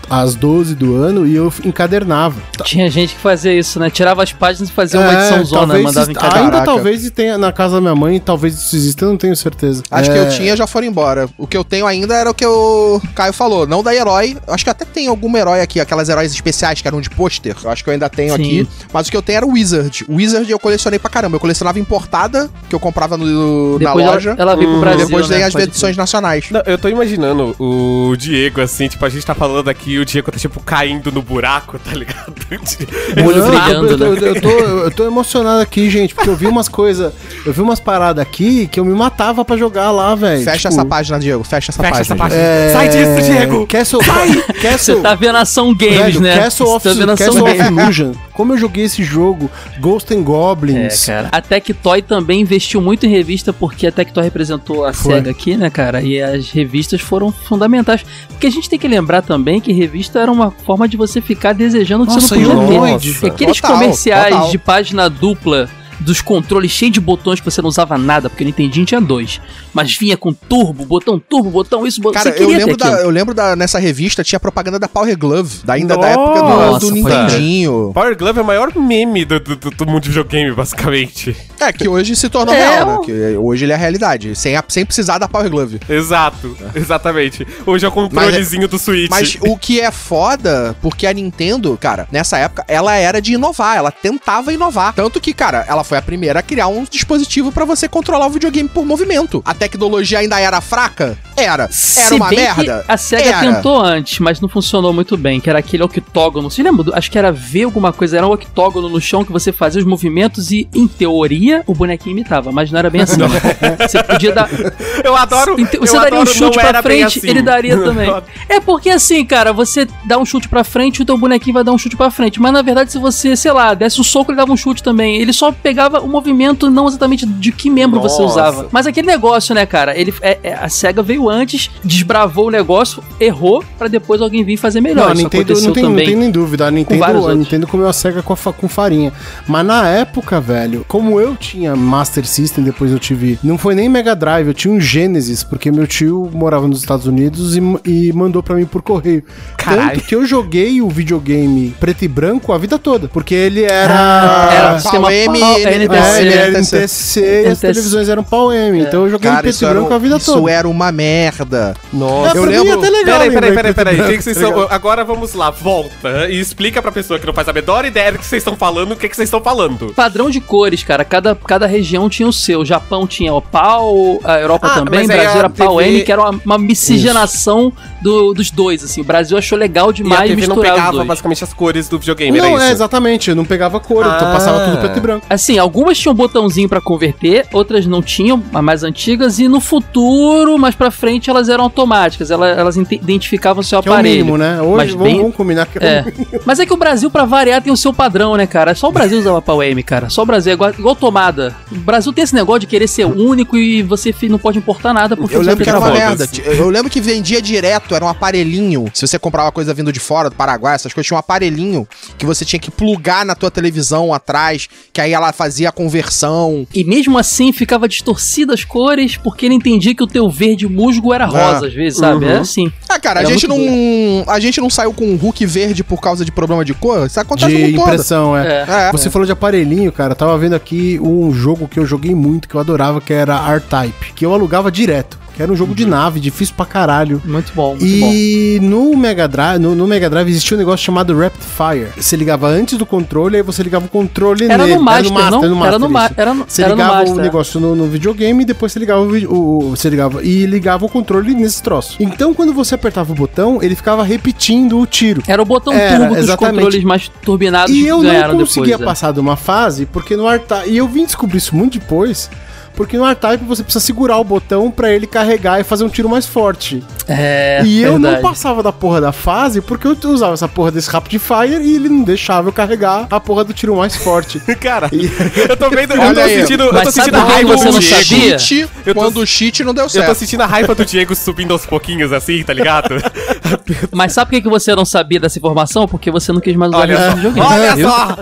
às 12 do ano e eu encadernava. Tinha gente que fazia isso, né? Tirava as páginas e fazia uma É, edição zona, mandava encadernar. Ainda Caraca. talvez tenha na casa da minha mãe, talvez isso exista, eu não tenho certeza. Acho É, que eu tinha já foram embora. O que eu tenho ainda era o que o Caio falou. Não da herói. Acho que até tem algum herói aqui, aquelas heróis especiais que eram de pôster. Eu acho que eu ainda tenho Sim. aqui. Mas o que eu tenho era o Wizard. O Wizard eu colecionei pra caramba. Eu colecionava importada, que eu comprava no- na Depois ela- loja. ela, veio pro Hum, Brasil, depois né? tem as Pode edições nacionais. Não, eu tô imaginando o Diego, assim, tipo, a gente tá falando aqui o Diego tá, tipo, caindo no buraco, tá ligado? O olho Não, brilhando, eu, tô- né? eu, tô, eu tô emocionado aqui, gente, porque eu vi umas coisas, eu vi umas paradas aqui que eu me matava pra jogar lá, velho. Fecha Tipo, essa página, Diego. Fecha essa Fecha página. essa página. é, Sai disso, Diego! Castle, Você Castle, tá vendo ação games, velho, né? Castle Você of, tá vendo of. Illusion. Como eu joguei esse jogo, Ghost and É, Goblins. cara. A Tectoy também investiu muito em revista, porque a Tectoy representou a Foi. SEGA aqui, né, cara? E as revistas foram fundamentais. Porque a gente tem que lembrar também que revista era uma forma de você ficar desejando que Nossa, você não podia ter. aqueles Total, comerciais total. de página dupla dos controles cheios de botões que você não usava nada, porque o Nintendinho tinha dois. Mas vinha com turbo, botão turbo, botão isso, botão... Cara, você eu lembro, da, eu lembro da, nessa revista tinha propaganda da Power Glove, da, ainda da Nossa, época do, do. Nintendinho. Power Glove é o maior meme do, do, do- do mundo de videogame, basicamente. É, que hoje se tornou É, real, né? Que hoje ele é realidade, sem, a- sem precisar da Power Glove. Exato, exatamente. Hoje é o controlezinho do Switch. Mas o que é foda, porque a Nintendo, cara, nessa época, ela era de inovar, ela tentava inovar. Tanto que, cara, ela foi a primeira a criar um dispositivo pra você controlar o videogame por movimento. A tecnologia ainda era fraca? Era. Era Se uma merda? A SEGA Era. tentou antes, mas não funcionou muito bem, que era aquele octógono. Você lembra? Acho que era ver alguma coisa, era um octógono no chão que você fazia os movimentos e, em teoria, o bonequinho imitava, mas não era bem assim. você podia dar. Eu adoro. Você eu daria um adoro, chute não pra frente, assim. ele daria também. É porque assim, cara, você dá um chute pra frente, o teu bonequinho vai dar um chute pra frente. Mas na verdade, se você, sei lá, desse um soco, ele dava um chute também. Ele só pegava o movimento, não exatamente de que membro você Nossa. usava. Mas aquele negócio, né, cara? Ele, é- é- a SEGA veio antes, desbravou o negócio, errou, pra depois alguém vir fazer melhor. Não, a Nintendo não tem, não tem nem dúvida. A Nintendo, a outros. Nintendo comeu a SEGA com, a com farinha. Mas na época, velho, como eu tinha Master System, depois eu tive. Não foi nem Mega Drive, eu tinha um Genesis, porque meu tio morava nos Estados Unidos e, e mandou pra mim por correio. Caralho. Tanto que eu joguei o videogame preto e branco a vida toda. Porque ele era. Era Pau sistema M, NTC. É, ele era NTC. E as televisões eram pau M. Então eu joguei em preto isso e era, branco a vida isso toda. era uma merda. Nossa. Eu Pra mim é lembro- até legal Peraí, peraí, peraí, peraí. Agora vamos lá, volta e explica pra pessoa que não faz a menor ideia do que vocês estão falando, o que, que vocês estão falando. Padrão de cores, cara. Cada, cada região tinha o seu. O Japão tinha o pau, a Europa Ah, também, o Brasil era pau M, que era uma, uma miscigenação do- dos dois, assim. O Brasil achou legal E a demais TV não misturar pegava basicamente as cores do videogame, Não, era é, isso? exatamente. Eu não pegava cor, então Ah. passava tudo preto e branco. Assim, algumas tinham botãozinho pra converter, outras não tinham, as mais antigas, e no futuro, mais pra frente, elas eram automáticas. Elas, elas identificavam o seu Que é o aparelho. mínimo, né? Hoje Mas vamos, bem- vamos combinar que é, É. Mas é que o Brasil, pra variar, tem o seu padrão, né, cara? Só o Brasil usava pau M, cara. Só o Brasil, é igual, igual tomada. O Brasil tem esse negócio de querer ser único e você não pode importar nada porque Eu lembro que era uma merda. Eu lembro que vendia direto, era um aparelhinho. Se você comprava coisa vindo de fora, do Paraguai, essas coisas, tinha um aparelhinho que você tinha que plugar na tua televisão atrás, que aí ela fazia a conversão. E mesmo assim ficava distorcida as cores, porque ele entendia que o teu verde musgo era rosa, Ah, às vezes, sabe? uhum. É assim. Ah, cara, a gente, não, a gente não saiu com um Hulk verde por causa de problema de cor? Isso acontece De todo. impressão, é. É. É. Você falou de aparelhinho, cara. Tava vendo aqui um jogo que eu joguei muito, que eu adorava, que era R-Type, que eu alugava direto. Que era um jogo de nave, difícil pra caralho. Muito bom, muito bom. E no Mega Drive, no, no Mega Drive existia um negócio chamado Rapid Fire. Você ligava antes do controle, aí você ligava o controle Era nele. no Master, não? Era no isso. Ma- era no- Você era no ligava o Master, é. negócio no, no videogame e depois você ligava o, o- você ligava e ligava o controle nesse troço. Então quando você apertava o botão, ele ficava repetindo o tiro. Era o botão Era, turbo que os exatamente. controles mais turbinados E eu não conseguia depois. é. passar de uma fase, porque no R-Type. E eu vim descobrir isso muito depois. Porque no R-Type você precisa segurar o botão pra ele carregar e fazer um tiro mais forte. É, e eu não passava da porra da fase porque eu usava essa porra desse Rapid Fire e ele não deixava eu carregar a porra do tiro mais forte. Cara, eu tô vendo, eu Olha tô aí. sentindo, eu Mas tô sabe sentindo a raiva você do não Diego. Cheat, Eu tô- quando o cheat não deu Eu tô certo. sentindo a raiva do Diego subindo aos pouquinhos assim, tá ligado? Mas sabe por que que você não sabia dessa informação? Porque você não quis mais usar Olha, videogame. olha viu? só!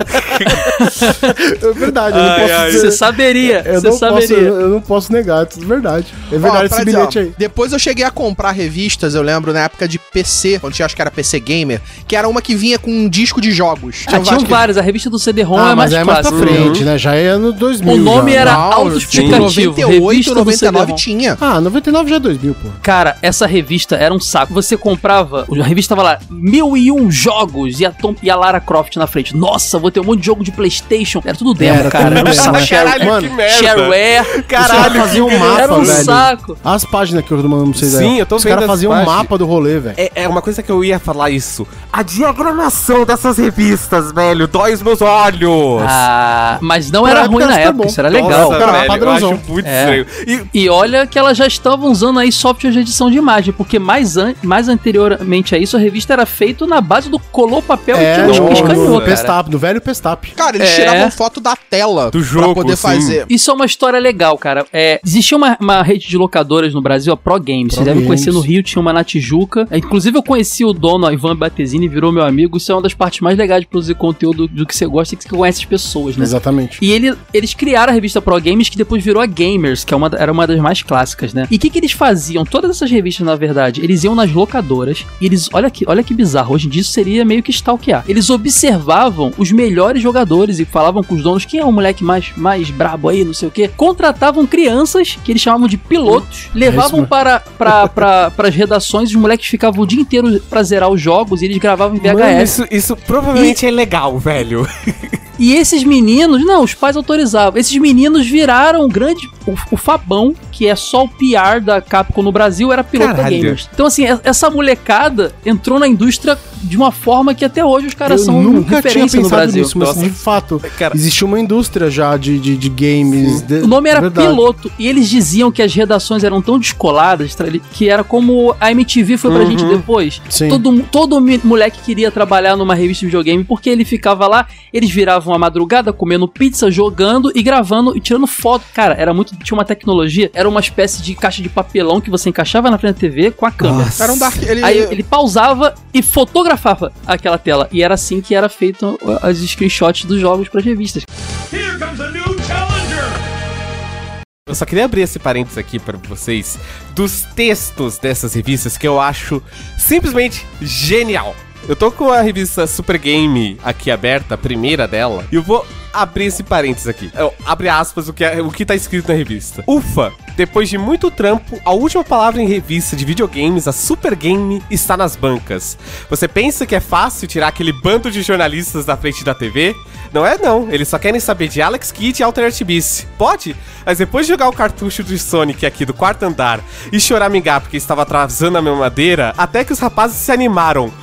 É verdade, eu não Ai, posso ai. dizer. Você saberia, Eu você não, posso, saberia. Eu, eu não posso negar, é tudo verdade. É Ó, verdade pra esse dizer, bilhete ó, aí. Depois eu cheguei a comprar revistas, eu lembro, na época de PC, quando tinha, acho que era PC Gamer, que era uma que vinha com um disco de jogos. Ah, tinham vários. A revista do CD-ROM Ah, é mais mas é mais pra frente, né? Já é ano 2000. O nome já, era autoexplicativo. 98, revista do 99 CD-ROM. tinha. Ah, 99 já é 2000, pô. Cara, essa revista era um saco. Você comprava, a revista tava lá, mil e um jogos e a, Tom, e a Lara Croft na frente. Nossa, vou ter um monte de jogo de Playstation. Era tudo demo, Era cara. Era um saco. né? Caralho, Mano, que merda! Shareware. Caralho, fazia um mapa, Era um velho. saco. As páginas que eu tô mandando pra vocês Sim, aí. eu tô Os vendo caras as faziam um mapa do rolê, velho. É, é uma coisa que eu ia falar isso. A diagramação dessas revistas, velho, dói os meus olhos. Ah, mas não Pra era ruim na tá época, bom. isso era Nossa, legal. cara, velho, eu padrãozão. acho muito É. estranho. E E olha que elas já estavam usando aí software de edição de imagem, porque mais, an mais anteriormente a isso, a revista era feita na base do colou papel É, e no cara. Pestap, no velho Pestap. Cara, eles É. tiravam foto da tela Do jogo, pra poder sim. fazer. Isso é uma história legal, cara. É, existia uma, uma rede de locadoras no Brasil, a Pro Games. Pro Vocês devem Games. conhecer no Rio, tinha uma na Tijuca. É, Inclusive, eu conheci o dono, Ivan Batesini, virou meu amigo. Isso é uma das partes mais legais de produzir conteúdo do que você gosta e que você conhece as pessoas, né? Exatamente. E ele, eles criaram a revista Pro Games, que depois virou a Gamers, que é uma, era uma das mais clássicas, né? E o que, que eles faziam? Todas essas revistas, na verdade, eles iam nas locadoras e eles. Olha que, olha que bizarro, hoje em dia isso seria meio que stalkear. Eles observavam os melhores jogadores e falavam com os donos quem é o moleque mais, mais brabo aí, não sei o quê. Contratavam crianças, que eles chamavam de pilotos, levavam mesmo. para, para, para, para as redações, os moleques ficavam o dia inteiro pra zerar os jogos e eles gravavam em VHS. Mano, isso, isso provavelmente é legal, velho. E esses meninos, não, os pais autorizavam. Esses meninos viraram grandes o, o Fabão, que é só o PR da Capcom no Brasil, era piloto da Caralho. Gamers. Então, assim, essa molecada entrou na indústria de uma forma que até hoje os caras Eu são nunca tinha referência no pensado Brasil. nisso, mas de fato, Cara- existe uma indústria já de, de, de games. de- O nome era verdade. Piloto, e eles diziam que as redações eram tão descoladas, que era como a MTV foi pra Uhum. gente depois. Sim. Todo, todo moleque queria trabalhar numa revista de videogame, porque ele ficava lá, eles viravam a madrugada comendo pizza, jogando e gravando e tirando foto. Cara, era muito. Tinha uma tecnologia, era uma espécie de caixa de papelão que você encaixava na frente da TV com a câmera. Nossa. Era um Dark. Ele, Aí ele pausava e fotografava aquela tela. E era assim que era feito as screenshots dos jogos para revistas. Here comes a new challenger. Eu só queria abrir esse parênteses aqui pra vocês dos textos dessas revistas que eu acho simplesmente genial. Eu tô com a revista Super Game aqui aberta, a primeira dela, e eu vou abrir esse parênteses aqui. Eu, abre aspas o que, é- o que tá escrito na revista. Ufa, depois de muito trampo, a última palavra em revista de videogames, a Super Game, está nas bancas. Você pensa que é fácil tirar aquele bando de jornalistas da frente da TV? Não é não, eles só querem saber de Alex Kidd e Alternate Beast. Pode? Mas depois de jogar o cartucho do Sonic aqui do quarto andar e choramingar porque estava atrasando a minha madeira, até que os rapazes se animaram.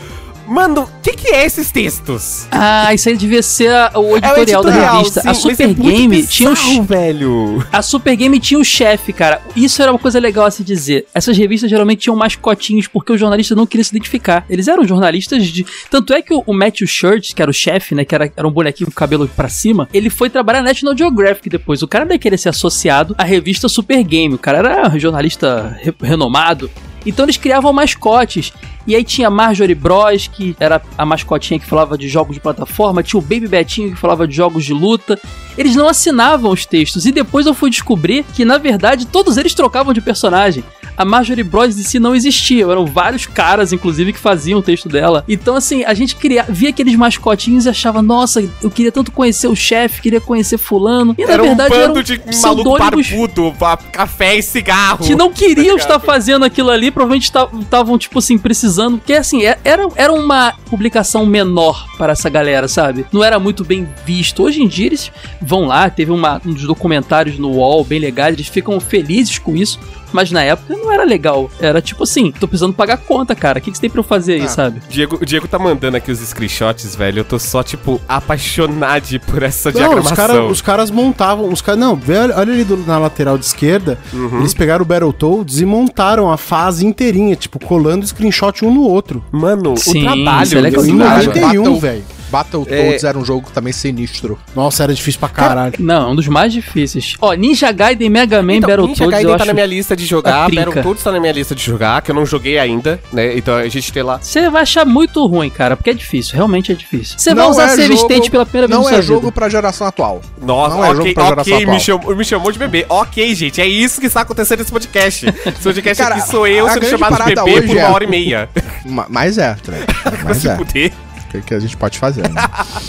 Mano, o que, que é esses textos? Ah, isso aí devia ser a- o editorial, da revista. sim, a Super é muito Game tinha um bizarro, velho. A Super Game tinha o chefe, cara. Isso era uma coisa legal a se dizer. Essas revistas geralmente tinham mascotinhos porque o jornalista não queria se identificar. Eles eram jornalistas de. Tanto é que o, o Matthew Shirts, que era o chefe, né? Que era, era um bonequinho com cabelo pra cima, ele foi trabalhar na National Geographic depois. O cara não ia querer ser associado à revista Super Game. O cara era um jornalista re- renomado. Então eles criavam mascotes. E aí tinha Marjorie Bros, que era a mascotinha que falava de jogos de plataforma, tinha o Baby Betinho que falava de jogos de luta. Eles não assinavam os textos e depois eu fui descobrir que na verdade todos eles trocavam de personagem. A Marjorie Bros em si não existia, eram vários caras inclusive que faziam o texto dela. Então assim, a gente queria, via aqueles mascotinhos e achava, nossa, eu queria tanto conhecer o chefe, queria conhecer fulano. E na Era um verdade bando eram de maluco barbudo, café e cigarro. que não queriam Tá estar ligado? fazendo aquilo ali, provavelmente estavam, tipo assim, precisando. Porque, assim, é- era, era uma publicação menor para essa galera, sabe? Não era muito bem visto. Hoje em dia eles vão lá, teve uma, uns documentários no UOL bem legais, eles ficam felizes com isso. Mas na época não era legal. Era tipo assim, tô precisando pagar conta, cara. O que, que você tem pra eu fazer aí, Ah. sabe? Diego, o Diego tá mandando aqui os screenshots, velho. Eu tô só, tipo, apaixonado por essa Não, diagramação. os, cara, os caras montavam. Os caras. Não, vê, olha ali do- na lateral de esquerda. Uhum. Eles pegaram o Battletoads e montaram a fase inteirinha, tipo, colando screenshot um no outro. Mano, Sim, o trabalho isso é legal Em demais. cara- Battle- 91, velho. Battletoads era um jogo também sinistro. Nossa, era difícil pra caralho. Não, é um dos mais difíceis. Ó, Ninja Gaiden, Mega Man, Então, Ninja Battletoads, Gaiden eu tá acho... na minha lista de jogar. Battletoads tá na minha lista de jogar, que eu não joguei ainda, né? Então a gente tem lá. Você vai achar muito ruim, cara, porque é difícil, realmente é difícil. Você vai usar é Save jogo- State pela primeira vez Não é jogo vida. pra geração atual. Nossa, Não é jogo pra geração ok, me atual. chamou, me chamou de bebê. Ok, gente, é isso que está acontecendo nesse podcast. Esse podcast Cara, aqui sou eu sendo chamado de bebê por uma é- hora e meia. Ma- Mas é, Trey. Mas Se é. O que, que a gente pode fazer, né?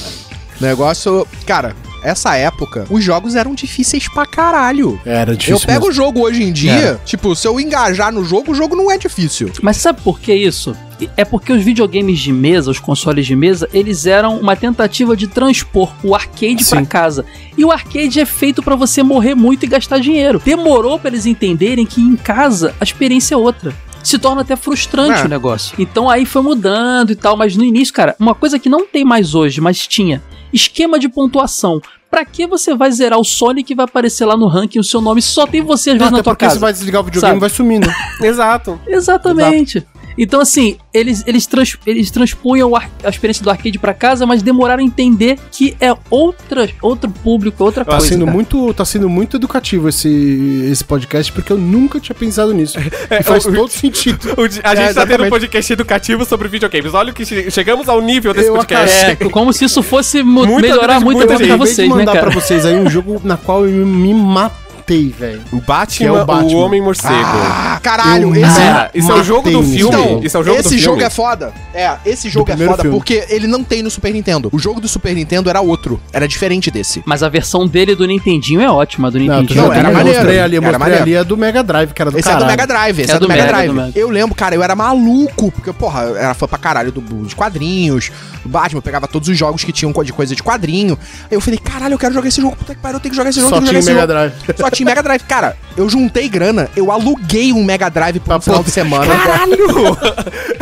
Negócio. Cara, essa época, os jogos eram difíceis pra caralho. Era difícil. Eu pego o mesmo. jogo hoje em dia, Era. tipo, se eu engajar no jogo, o jogo não é difícil. Mas sabe por que isso? É porque os videogames de mesa, os consoles de mesa, eles eram uma tentativa de transpor o arcade pra Sim. casa. E o arcade é feito pra você morrer muito e gastar dinheiro. Demorou pra eles entenderem que em casa a experiência é outra. Se torna até frustrante É. o negócio. Então aí foi mudando e tal, mas no início, cara, uma coisa que não tem mais hoje, mas tinha, esquema de pontuação. Pra que você vai zerar o Sonic e vai aparecer lá no ranking o seu nome? Só tem você às vezes Até na tua casa. você vai desligar o videogame e vai sumir, né? Exato. Exatamente. Então, assim, eles, eles, trans, eles transpunham ar- a experiência do arcade pra casa, mas demoraram a entender que é outra, outro público, outra Tá coisa. sendo, cara. muito, tá sendo muito educativo esse, esse podcast, porque eu nunca tinha pensado nisso. e faz o- todo sentido. O a É, gente tá tendo um podcast educativo sobre videogames. Olha o que che- chegamos ao nível desse Eu podcast. É, como se isso fosse melhorar gente, muito a muita vida pra vocês, né, mandar cara? pra vocês aí um jogo na qual eu me matei, velho. O Batman, é o o, Batman. Homem Morcego. Ah, caralho, Eu esse. Cara, isso é o jogo do filme. Então, isso é o jogo do esse filme. jogo é foda. É, esse jogo é foda filme. porque ele não tem no Super Nintendo. O jogo do Super Nintendo era outro. Era diferente desse. Mas a versão dele do Nintendinho é ótima, do Não, Nintendinho. não, é era maneiro. mostrei ali, eu Era mostrei maneiro. ali a do Mega Drive, que era do Esse é caralho. do Mega Drive, esse É é, do do Mega Mega, Drive. do Mega. Eu lembro, cara, eu era maluco, porque, porra, eu era fã pra caralho do, dos quadrinhos, do Batman, eu pegava todos os jogos que tinham de coisa de quadrinho. Aí eu falei, caralho, eu quero jogar esse jogo, puta que pariu, eu tenho que jogar esse jogo, Só eu tenho que tinha Mega jogo. Drive. Só tinha Mega Drive. Cara, eu juntei grana, eu aluguei um Mega Drive por um final de semana Caralho!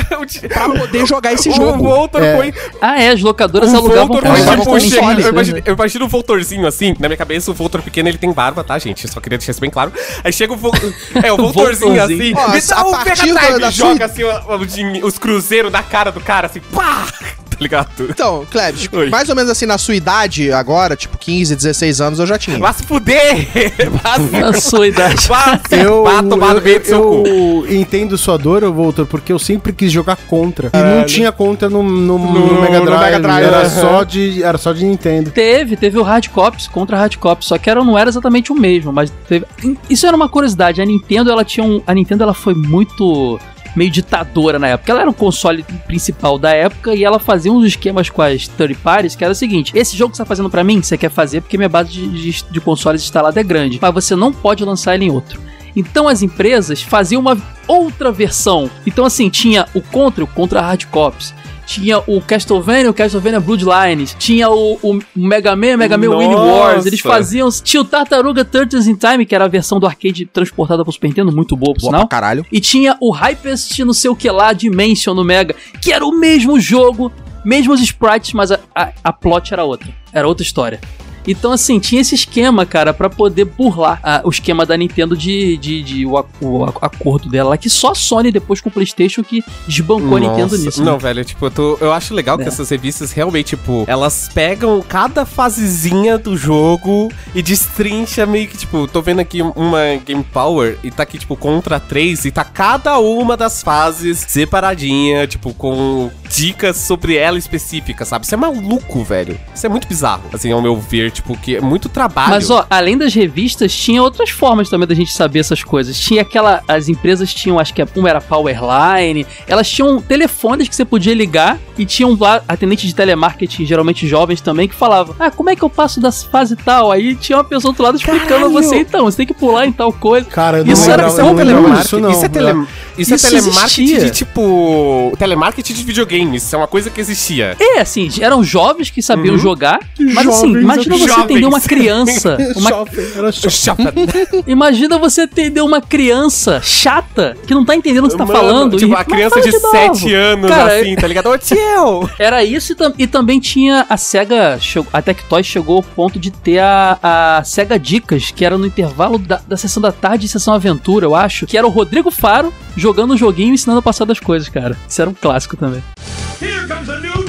Pra poder jogar esse o jogo. Voltor É. foi. Ah, é, as locadoras O alugavam Voltor foi tipo. chega- eu, coisa. imagino, eu imagino o Voltorzinho assim. Na minha cabeça, o Voltor pequeno ele tem barba, tá, gente? Eu só queria deixar isso bem claro. Aí chega o. É, o Voltorzinho assim. Ó, me dá o partir Mega Drive da e joga assim o- o os cruzeiros na cara do cara, assim, pá! Tá ligado? Então, Klebs, Oi. mais ou menos assim, na sua idade, agora, tipo 15, 16 anos, eu já tinha. Vá se fuder! Vá se Na sua idade. Vá, Eu, tomar no eu, meio do seu cu. eu entendo sua dor, Voltor, porque eu sempre quis jogar contra. E não tinha contra no, no, no No- Mega no Drive. Mega Drive, era, aham. só de, era só de Nintendo. Teve, teve o Hard Cops contra Hard Cops, só que era, não era exatamente o mesmo, mas teve... Isso era uma curiosidade, a Nintendo, ela tinha um... A Nintendo, ela foi muito meio ditadora na época. Ela era o console principal da época e ela fazia uns esquemas com as third parties que era o seguinte: esse jogo que você tá fazendo pra mim, você quer fazer porque minha base de, de, de consoles instalada é grande, mas você não pode lançar ele em outro. Então as empresas faziam uma outra versão. Então assim, tinha o Contra, o Contra Hard Cops. Tinha o Castlevania, o Castlevania Bloodlines. Tinha o, o Mega Man, Mega Man Winnie Wars. Eles faziam. Tinha o Tartaruga Turtles in Time, que era a versão do arcade transportada pro Super Nintendo, muito boa, por Boa sinal. caralho. E tinha o Hypest não sei o que lá, Dimension no Mega, que era o mesmo jogo, mesmos sprites, mas a, a, a plot era outra. Era outra história. Então, assim, tinha esse esquema, cara, pra poder burlar ah, o esquema da Nintendo de, de, de o, o ac- acordo dela lá, que só a Sony depois com o PlayStation que desbancou a Nintendo Nossa, nisso. Não, né? velho, tipo, eu, tô- eu acho legal que É. essas revistas realmente, tipo, elas pegam cada fasezinha do jogo e destrincha meio que, tipo, tô vendo aqui uma Game Power e tá aqui, tipo, contra 3 e tá cada uma das fases separadinha, tipo, com dicas sobre ela específica, sabe? Isso é maluco, velho. Isso é muito bizarro, assim, ao meu ver, tipo, que é muito trabalho. Mas, ó, além das revistas, tinha outras formas também da gente saber essas coisas. Tinha aquela. As empresas tinham, acho que uma era Powerline, elas tinham telefones que você podia ligar e tinham lá atendente de telemarketing, geralmente jovens também, que falavam: Ah, como é que eu passo das fases tal? Aí tinha uma pessoa do outro lado explicando a você, então, você tem que pular em tal coisa. Cara, eu Isso era lembrava- eu não lembrava telemarketing, disso, não. Isso é, tele... isso é Isso telemarketing existia. de tipo. Telemarketing de videogames. Isso é uma coisa que existia. É, assim, eram jovens que sabiam Uhum. jogar, mas assim, Jovens, imagina você jovens. entender uma criança. Uma Shopping, era shopping. Imagina você atender uma criança chata que não tá entendendo o que você tá Mano, falando. Tipo, e- a mas criança de novo. 7 anos, Cara, assim, tá ligado? Ô, tio! Era isso e, tam- e também tinha a SEGA, a Tectoy chegou ao ponto de ter a, a SEGA Dicas, que era no intervalo da, da sessão da tarde e sessão aventura, eu acho, que era o Rodrigo Faro jogando um joguinho e ensinando a passar das coisas, cara. Isso era um clássico também. Here comes a new.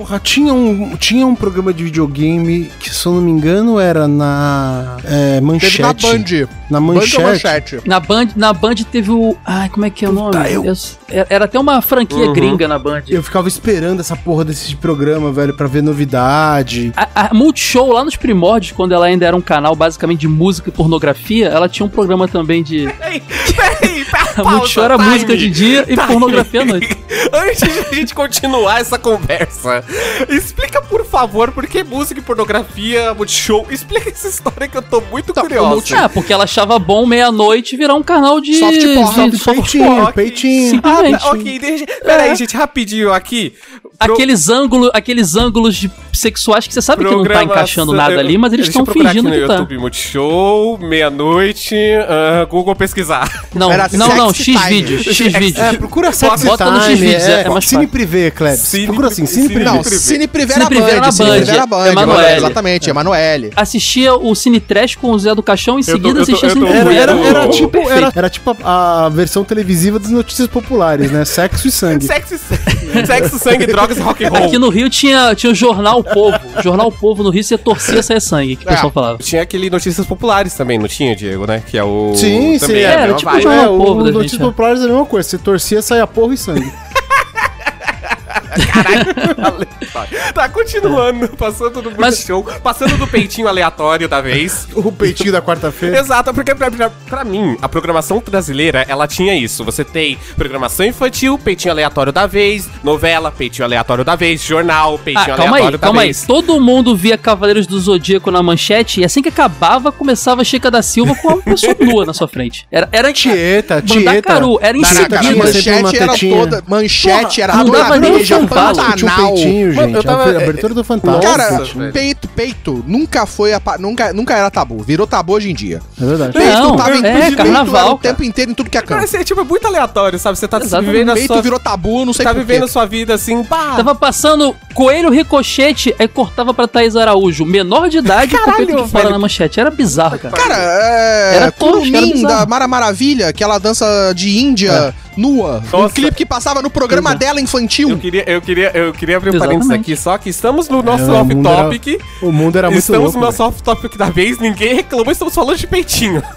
Porra, tinha um, tinha um programa de videogame que, se eu não me engano, era na é, Manchete. Teve na Band. Na Band Manchete. ou Manchete? Na Band, na Band teve o. Ai, como é que é o nome? eu- Eu- era até uma franquia Uhum. gringa na Band. Eu ficava esperando essa porra desse programa, velho, pra ver novidade. A, a Multishow, lá nos primórdios, quando ela ainda era um canal basicamente de música e pornografia, ela tinha um programa também de. Multishow era música de dia e pornografia à noite. Antes de a gente continuar essa conversa, explica, por favor, por que música e pornografia, Multishow? Explica essa história que eu tô muito Tá, curioso. Ah, porque ela achava bom meia-noite virar um canal de. Soft porn, de soft Peitinho, ok. peitinho. Simplesmente. Ah, ok, deixa... Peraí, gente, rapidinho aqui. Pro- Aqueles ângulos, aqueles ângulos de- sexuais que você sabe que não tá encaixando nada ali, mas eles estão fingindo aqui que no tá. YouTube, Multishow, meia-noite, ah, Google pesquisar. Não, Era não, não, X time. vídeos, X vídeos. É, procura Sexy Bota no Time, X-Vídeos, é, é, é mais Cine. Privé, Klebs. Cine- Procura assim, Cine Cine Privé. Não. Cine Privé era Band. na Cine Band, Privé era Band. Emanuele. Exatamente, Emanuele. Assistia o Cine Trash com o Zé do Caixão, em seguida eu tô- assistia eu Cine Privé. era, era, tipo, era, era tipo a, a versão televisiva das notícias populares, né? Sexo e sangue. Sexo, sexo, sangue, drogas e rock and roll. Aqui no Rio tinha, tinha o Jornal Povo. Jornal Povo no Rio, você torcia saia sangue, que o É. pessoal falava. Tinha aquele Notícias Populares também, não tinha, Diego, né? Que é o... Sim, sim, é, a era tipo vibe. Jornal É, Povo o da Notícias gente, né? Populares é a mesma coisa. Você torcia, saia porra e sangue. Tá, continuando, passando do Mas- show, passando do peitinho aleatório da vez. o peitinho da quarta-feira. Exato, porque pra, pra, pra mim, a programação brasileira, ela tinha isso. Você tem programação infantil, peitinho aleatório da vez, novela, peitinho aleatório da vez, jornal, Ah, peitinho calma aleatório aí, da calma aí. vez. Todo mundo via Cavaleiros do Zodíaco na manchete e assim que acabava, começava a Chica da Silva com uma pessoa nua na sua frente. Era, era Tieta, tieta. Mandacaru, era sempre manchete era toda. Manchete era não toda dava nem igreja, um tinha um peitinho, gente. gente. eu tava- a abertura do Fantástico. Cara, Nossa, peito, peito nunca foi a pa- nunca, nunca era tabu. Virou tabu hoje em dia. É verdade. Não, Peito tava em é, peito carnaval, o tempo inteiro em tudo que é Cara, canto. assim, é tipo, é muito aleatório, sabe? Você tá Exatamente. vivendo a Peito sua... virou tabu, não sei tá vivendo quê. sua vida assim, pá. Tava passando Coelho Ricochete, aí cortava pra Thaís Araújo, menor de idade, com o peito de Caralho, fora velho. na manchete. Era bizarro, cara. Cara, é. Era Kurumin da Mara Maravilha, que ela dança de Índia nua. Um Nossa. clipe que passava no programa Exato. dela infantil. Eu queria, eu queria, eu queria abrir um parênteses aqui, só que estamos no nosso É, off-topic. O mundo era muito Estamos louco. no nosso off-topic da vez, ninguém reclamou, estamos falando de peitinho.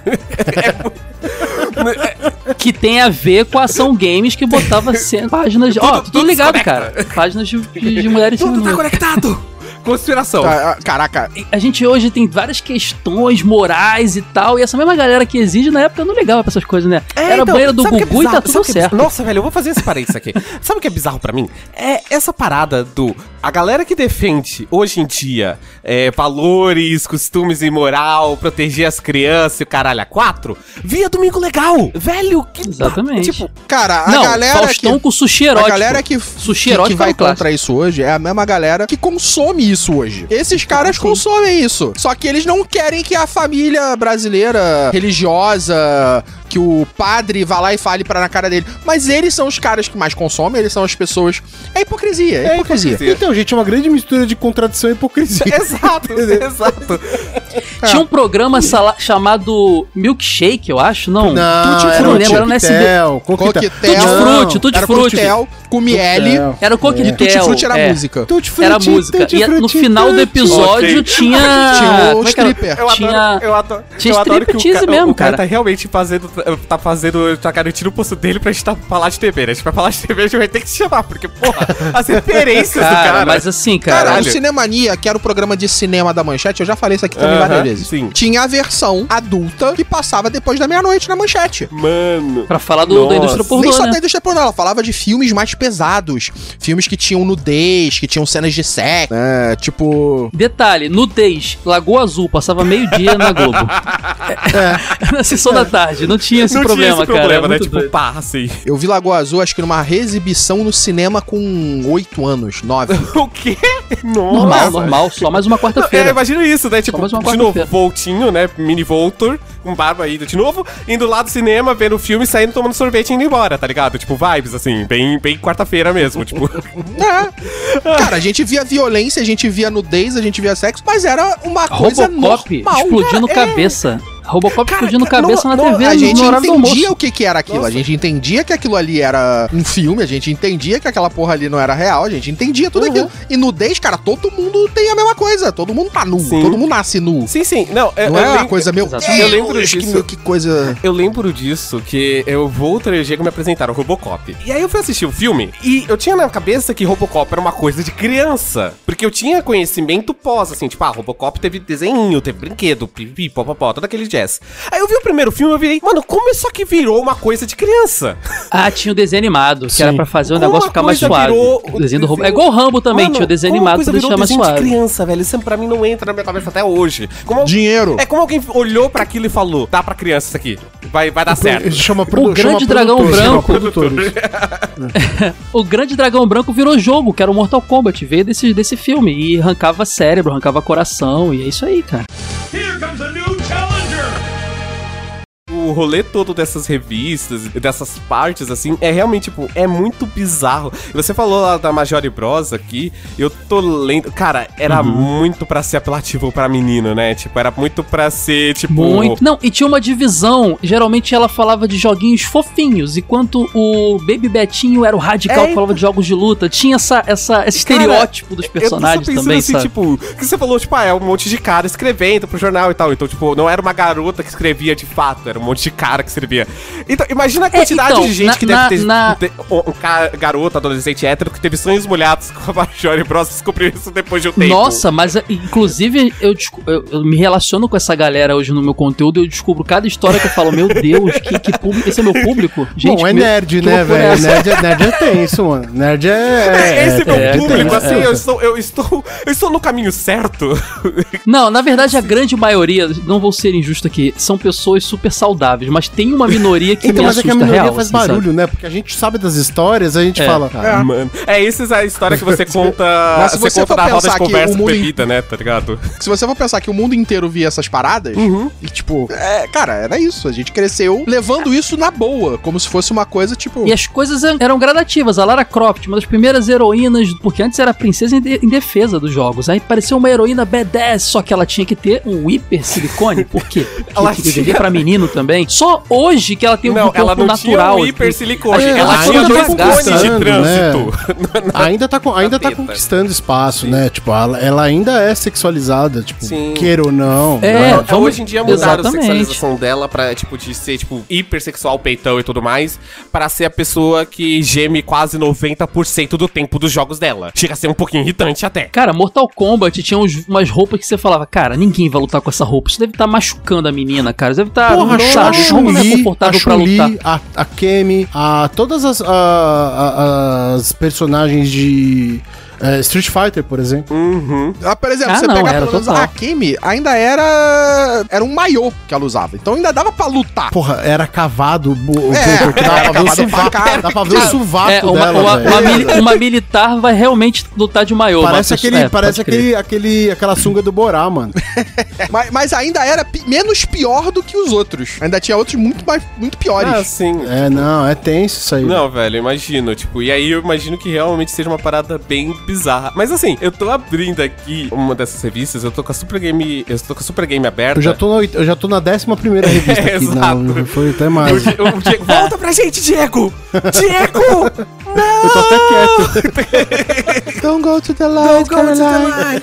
Que tem a ver com a ação games que botava páginas de. Ó, Tudo- tudo, tudo ligado, cara. Páginas de, de, de mulheres Tudo tá conectado. Conspiração. Ah, ah, Caraca, A gente hoje tem várias questões morais e tal, e essa mesma galera que exige na época não ligava pra essas coisas, né? Era então, banheira do é Gugu e tá tudo Sabe é certo. Nossa, velho, eu vou fazer esse parênteses aqui. Sabe o que é bizarro pra mim? É essa parada do. A galera que defende hoje em dia é, valores, costumes e moral, proteger as crianças e o caralho a quatro, via Domingo Legal. Velho, que. Exatamente. Tipo, cara, a não, galera Faustão que... com sushi A erótico. galera que, Sushi que, que vai é contra isso hoje é a mesma galera que consome isso hoje. Esses caras consomem isso. Só que eles não querem que a família brasileira religiosa, que o padre vá lá e fale pra na cara dele. Mas eles são os caras que mais consomem, eles são as pessoas. É hipocrisia, é, É hipocrisia. hipocrisia. Então, gente, é uma grande mistura de contradição e hipocrisia. exato, exato. Tinha um programa chamado Milkshake, eu acho, não. Não, Tutti era um era no SB. coquetel, coquetel. Coquetel. Tutti Frutti, Tutti Era Frutti. coquetel com miele. Coquetel. Era o coquetel. E Tutti Frutti era é. música. Tutti Era frutti, música. tutti E no final do episódio tinha. Tinha o é era? stripper. Eu Tinha- adoro, eu adoro, tinha eu adoro que o, striptease ca- mesmo, o cara cara. tá realmente fazendo, tá fazendo, tá garantindo o posto dele pra gente tá, falar de TV, né? A gente vai falar de TV, a gente vai ter que se chamar, porque, porra, as referências do Cara, cara. mas assim, Cara, cara. o Cinemania, que era o programa de cinema da Manchete, eu já falei isso aqui também Aham, várias vezes. sim. Tinha a versão adulta que passava depois da meia-noite na Manchete. Mano. Pra falar do, da indústria Nem pornô, só né? da indústria pornô, ela falava de filmes mais pesados. Filmes que tinham nudez, que tinham cenas de sexo. É, tipo. Detalhe, nudez, Lagoa Azul, passava meio-dia na Globo. É. na sessão da tarde, não tinha esse não problema, tinha esse cara. problema, é né? muito Tipo, doido. pá, assim. Eu vi Lagoa Azul, acho que numa reexibição no cinema com 8 anos, 9. O quê? Normal, Nossa. normal, só mais uma quarta-feira. É, imagina isso, né? Tipo, mais uma de novo. Voltinho, né? Mini Voltor, com barba aí de novo, indo lá do cinema, vendo o filme, saindo, tomando sorvete e indo embora, tá ligado? Tipo, vibes, assim, bem, bem quarta-feira mesmo, tipo. É. Cara, a gente via violência, a gente via nudez, a gente via sexo, mas era uma coisa Robocop normal. explodindo cara, é. cabeça. Robocop Cara, explodindo cara, cabeça no- na no- TV A gente entendia o que, que era aquilo, Nossa. a gente entendia que aquilo ali era um filme, a gente entendia que aquela porra ali não era real, a gente entendia tudo Uhum. aquilo. E nudez, cara, todo mundo tem a mesma coisa, todo mundo tá nu, Sim. todo mundo nasce nu. Sim, sim. Não, eu, Não eu é uma coisa, meu. Deus, Eu lembro que, disso. meu, que coisa... Eu lembro disso, que eu vou treger que me apresentaram Robocop. E aí eu fui assistir o filme e eu tinha na cabeça que Robocop era uma coisa de criança. Porque eu tinha conhecimento pós, assim, tipo, ah, Robocop teve desenho, teve brinquedo, pipi, popopó, todo aquele jazz. Aí eu vi o primeiro filme e eu virei, mano, como isso aqui virou uma coisa de criança? Ah, tinha o desenho animado, que era pra fazer o Como negócio ficar mais suave. virou O desenho do Robô. É igual o Rambo também, Mano, tinha o desenho animado coisa pra deixar mais suave. de criança, velho. Isso pra mim não entra na minha cabeça até hoje. Como, Dinheiro. é como alguém olhou pra aquilo e falou, dá pra criança isso aqui. Vai, vai dar certo. Chama produ- O grande chama dragão branco. O Grande Dragão Branco virou jogo, que era o Mortal Kombat, veio desse, desse filme. E arrancava cérebro, arrancava coração, e é isso aí, cara. Here comes a new. O rolê todo dessas revistas e dessas partes, assim, é realmente, tipo, é muito bizarro. Você falou lá da Major Bros aqui, eu tô lendo. Cara, era Uhum. muito pra ser apelativo pra menino, né? Tipo, era muito pra ser, tipo. Muito. Não, e tinha uma divisão. Geralmente ela falava de joguinhos fofinhos, enquanto o Baby Betinho era o radical É, que falava de jogos de luta. Tinha essa, essa, esse Cara, estereótipo dos Eu personagens pensando também, assim, sabe? tipo, que você falou, tipo, ah, é um monte de cara escrevendo pro jornal e tal. Então, tipo, não era uma garota que escrevia de fato, era um monte de cara que escrevia. Então, imagina a quantidade então, de gente na- que na- deve ter. na- ter- um cara, garoto, adolescente hétero, que teve sonhos molhados com a Major Bros. descobriu isso depois de um tempo. Nossa, mas eh, inclusive eu, eu- eu me relaciono com essa galera hoje no meu conteúdo e eu descubro cada história que eu falo, meu Deus, que, que público, esse é meu público? Bom, é meu- nerd, né, é velho? essa? Nerd é, nerd é tenso, mano. Nerd é. Esse é, meu é, público, é, assim, é. eu, estou, eu, estou, eu estou no caminho certo. Não, na verdade a grande maioria, não vou ser injusto aqui, são pessoas super saudáveis mas tem uma minoria que Então, me mas é que a assusta minoria real, faz assim, sabe? barulho, né? Porque a gente sabe das histórias, a gente É. fala. Ah, mano. É, isso é a história que você conta. Mas se você, você conta for da roda pensar de que conversa o com mundo bebida, né? Tá ligado? Se você for pensar que o mundo inteiro via essas paradas, e tipo, é, cara, era isso. A gente cresceu levando isso na boa, como se fosse uma coisa, tipo. E as coisas eram- gradativas. A Lara Croft, uma das primeiras heroínas, porque antes era a princesa em, de- em defesa dos jogos. Aí pareceu uma heroína badass, só que ela tinha que ter um hiper silicone. Por quê? Ela que, que tinha- deveria pra menino também. Só hoje que ela tem um não, corpo ela não natural. tinha um hiper silicone. É, ela tinha dois tá cones de conquistando, trânsito. Ainda tá, ainda tá conquistando espaço, né? Tipo, ela, ela ainda é sexualizada, tipo, Sim. queira ou não. É, né? Não, vamos- Hoje em dia mudaram a Exatamente. sexualização dela pra, tipo, de ser, tipo, hipersexual, peitão e tudo mais, pra ser a pessoa que geme quase 90% do tempo dos jogos dela. Chega a ser um pouquinho irritante até. Cara, Mortal Kombat tinha uns- umas roupas que você falava, cara, ninguém vai lutar com essa roupa. Isso deve estar machucando a menina, cara. Isso deve estar. Porra, não, a a Chun-Li, a lutar. a, a Kemi, a, todas as, a- as personagens de é, Street Fighter, por exemplo. Uhum. Ah, por exemplo, Ah, você não, pegar era pelo menos a Kimi, ainda era. Era um maiô que ela usava. Então ainda dava pra lutar. Porra, era cavado, bo- É, dava pra ver o sovaco, caralho. dá pra ver o sovaco É, uma, dela, uma- uma mili- uma militar vai realmente lutar de maiô. Parece mas- aquele, é, parece aquele, aquele, aquela sunga do Borá, mano. Mas, mas ainda era pi- menos pior do que os outros. Ainda tinha outros muito, mais, muito piores. Ah, sim. É, não, é tenso isso aí. Não, velho, imagino, tipo, e aí eu imagino que realmente seja uma parada bem bizarra. Mas assim, eu tô abrindo aqui uma dessas revistas, eu tô com a Super Game, eu tô com a Super Game aberta. Eu já tô na, eu já tô na décima primeira revista É, aqui. exato. Não, foi até O mais. Di- o Diego, volta pra gente, Diego! Diego! Eu tô até quieto. Don't go to the light, Caroline.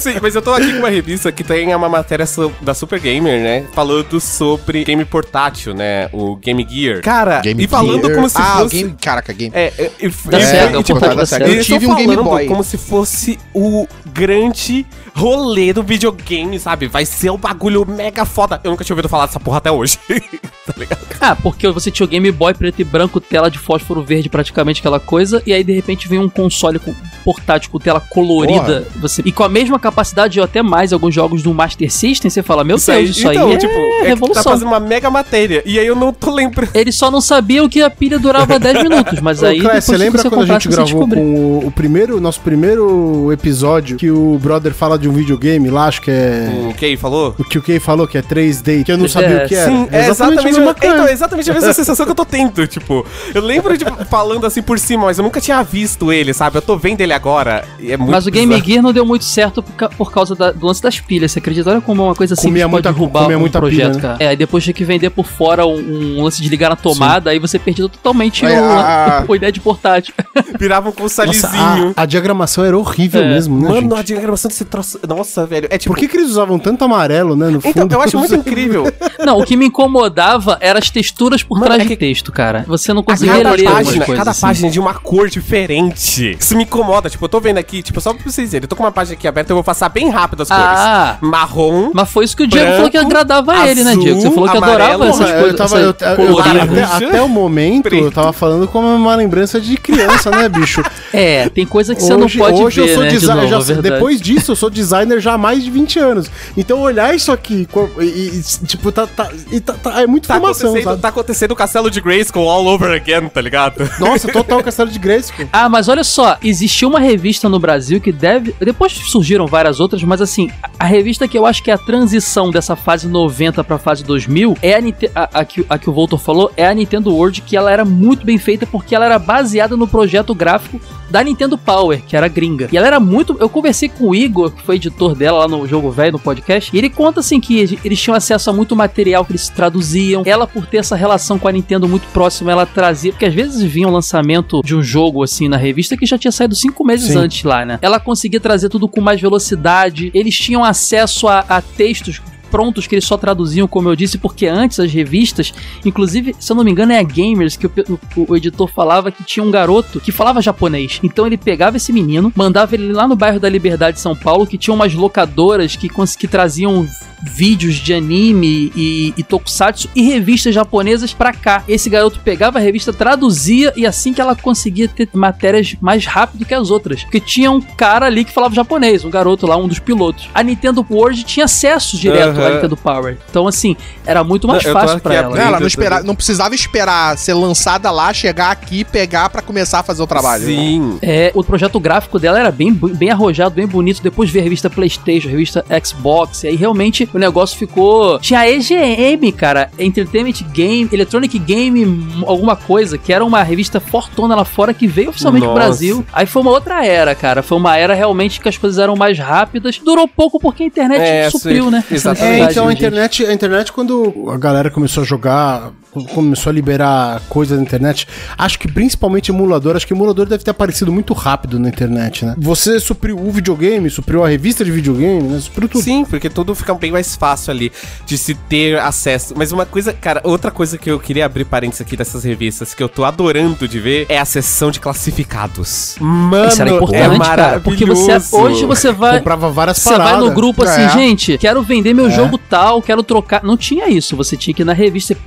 Sim, mas eu tô aqui com uma revista que tem uma matéria so- da Super Gamer, né? Falando sobre game portátil, né? O Game Gear. Cara, Game e falando Gear. como se ah, fosse. o game. Caraca, game. É, é, Da Sega, o portátil da da Sega. Sega. Eu eles tive tão um Game falando Boy. como se fosse o grande rolê do videogame, sabe? Vai ser um bagulho mega foda. Eu nunca tinha ouvido falar dessa porra até hoje. tá ligado? Ah, porque você tinha o Game Boy preto e branco, tela de fósforo verde, praticamente aquela coisa, e aí de repente vem um console com, portátil com tela colorida, você e com a mesma capacidade ou até mais alguns jogos do Master System, você fala, meu Deus, isso aí então, é tipo, é que tá revolução. fazendo uma mega matéria. E aí eu não tô lembrando. Ele só não sabia que a pilha durava 10 minutos, mas Ô, aí Cléo, depois você que lembra quando a gente você gravou com o, o primeiro, nosso primeiro episódio que o brother fala de um videogame lá, acho que é. O Kay falou? O que o Kay falou que é 3D, que eu não sabia o que era. Sim, é exatamente, a mesma a, coisa. então, é exatamente a mesma sensação que eu tô tendo, tipo, eu lembro de falando assim por cima, mas eu nunca tinha visto ele, sabe? Eu tô vendo ele agora e é muito Mas o Game bizarro. Gear não deu muito certo por, por causa da- do lance das pilhas, você acredita? Olha como é uma coisa assim Comia que pode muita- comia um muita projeto, pilha, né? cara. É, aí depois tinha que vender por fora um, um lance de ligar na tomada, aí você perdeu totalmente É, o, a- a ideia de portátil. Viravam com um Nossa, salizinho. a, a diagramação era horrível É. mesmo, né, Mano, a gente? diagramação desse troço. Nossa, velho. É tipo. Por que, que eles usavam tanto amarelo, né, no fundo? Então, eu acho muito incrível. Não, o que me incomodava eram as texturas por Mano, trás é de que- texto, cara. Você não conseguia Cada ler algumas página, coisas. cada assim. página de uma cor diferente. Isso me incomoda. Tipo, eu tô vendo aqui, tipo, só pra vocês verem. Eu tô com uma página aqui aberta, eu vou passar bem rápido as cores. Ah. Marrom. Mas foi isso que o Diego Branco, falou que agradava a ele, né, Diego? Você azul, falou que adorava amarelo, essas Porra, coisas. eu tava, eu, eu- até, até o momento eu preto. tava falando como uma lembrança de criança, né, bicho? É, tem coisa que você não pode hoje ver, eu sou né, de designer, novo, já é depois disso eu sou designer já há mais de 20 anos. Então olhar isso aqui e, e, tipo tá, tá, e tá- tá- é muita Tá informação, acontecendo, sabe? tá acontecendo o castelo de Grayskull all over again, tá ligado? Nossa, total Castelo de Grayskull. Ah, mas olha só, existiu uma revista no Brasil que deve. Depois surgiram várias outras, mas assim, a a revista que eu acho que é a transição dessa fase 90 pra fase 2000 é a, a, a que, a que o Voltor falou, é a Nintendo World, que ela era muito bem feita porque ela era baseada no projeto gráfico da Nintendo Power, que era gringa. E ela era muito. Eu conversei com o Igor, que foi editor dela lá no Jogo Velho, no podcast, e ele conta assim que eles tinham acesso a muito material que eles traduziam. Ela, por ter essa relação com a Nintendo muito próxima, ela trazia. Porque às vezes vinha um lançamento de um jogo assim na revista que já tinha saído cinco meses Sim. antes lá, né? Ela conseguia trazer tudo com mais velocidade. Eles tinham acesso a, a textos prontos que eles só traduziam, como eu disse, porque antes as revistas, inclusive, se eu não me engano, é a Gamers que o, o- o editor falava que tinha um garoto que falava japonês. Então ele pegava esse menino, mandava ele lá no bairro da Liberdade, São Paulo, que tinha umas locadoras que, que traziam vídeos de anime e, e tokusatsu e revistas japonesas pra cá. Esse garoto pegava a revista, traduzia e assim que ela conseguia ter matérias mais rápido que as outras. Porque tinha um cara ali que falava japonês, um garoto lá, um dos pilotos. A Nintendo World tinha acesso direto lá Nintendo Power. Então, assim, era muito mais fácil pra ela. Ela não, não precisava esperar ser lançada lá, chegar aqui, pegar pra começar a fazer o trabalho. Sim. É, o projeto gráfico dela era bem, bem arrojado, bem bonito. Depois veio a revista PlayStation, a revista Xbox. E aí realmente o negócio ficou. Tinha a EGM, cara. Entertainment Game, Electronic Game, alguma coisa, que era uma revista fortuna lá fora que veio oficialmente pro Nossa. Brasil. Aí foi uma outra era, cara. Foi uma era realmente que as coisas eram mais rápidas. Durou pouco porque a internet É, supriu, sim, né? exatamente. É, então a internet, a internet, quando a galera começou a jogar, começou a liberar coisas na internet, acho que principalmente emulador, acho que emulador deve ter aparecido muito rápido na internet, né? Você supriu o videogame, supriu a revista de videogame, né? Supriu tudo. Sim, porque tudo fica bem mais fácil ali de se ter acesso. Mas uma coisa, cara, outra coisa que eu queria abrir parênteses aqui dessas revistas que eu tô adorando de ver é a seção de classificados. Mano, Isso era é importante, cara. Porque você, maravilhoso. hoje você vai. Comprava várias Você vai paradas. no grupo assim, É. gente, quero vender meu jogo tal, quero trocar. Não tinha isso. Você tinha que ir na revista, você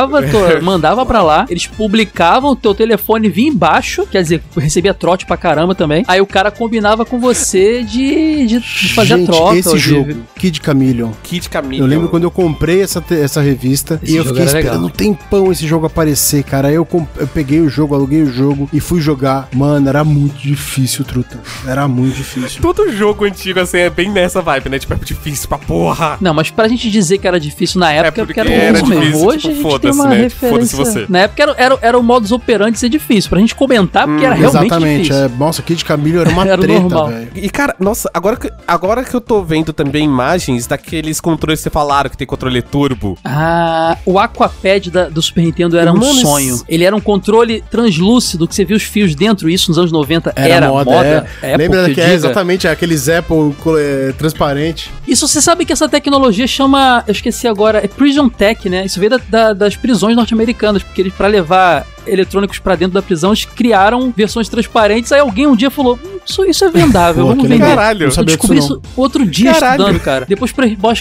to- mandava pra lá, eles publicavam, o teu telefone vinha embaixo, quer dizer, recebia trote pra caramba também. Aí o cara combinava com você de, de, de fazer Gente, a troca. esse de- jogo, Kid Chameleon. Kid Camille. Eu lembro quando eu comprei essa, essa revista Esse e eu fiquei era esperando um tempão esse jogo aparecer, cara. Aí eu, eu peguei o jogo, aluguei o jogo e fui jogar. Mano, era muito difícil, truta. Era muito difícil. Todo jogo antigo, assim, é bem nessa vibe, né? Tipo, é difícil pra porra. Não, mas pra gente dizer que era difícil na época, é porque, porque era, era mesmo. difícil, Hoje tipo, foda-se, uma né? referência. Foda-se você. Na época era, era, era o modus operandi ser difícil. Pra gente comentar, porque era realmente Exatamente. difícil. É, nossa, Kid Chameleon era uma Era treta, velho. E, cara, nossa, agora que, agora que eu tô vendo também imagens daqueles controles que você falaram, que tem controle turbo. Ah, o Aquapad da- do Super Nintendo era um Mano, sonho. isso- Ele era um controle translúcido que você via os fios dentro. Isso nos anos 90 era, Era, moda. moda, é. Apple, Lembra que é exatamente aqueles Apple é, transparente. Isso você sabe que essa tecnologia chama. Eu esqueci agora. É Prison Tech, né? Isso veio da- da- das prisões norte-americanas. Porque eles, pra levar eletrônicos pra dentro da prisão, eles criaram versões transparentes. Aí alguém um dia falou: "Hum, isso, isso é vendável, Pô, vamos vender. Caralho. Eu descobri disso, isso outro dia Caralho. estudando, cara. Depois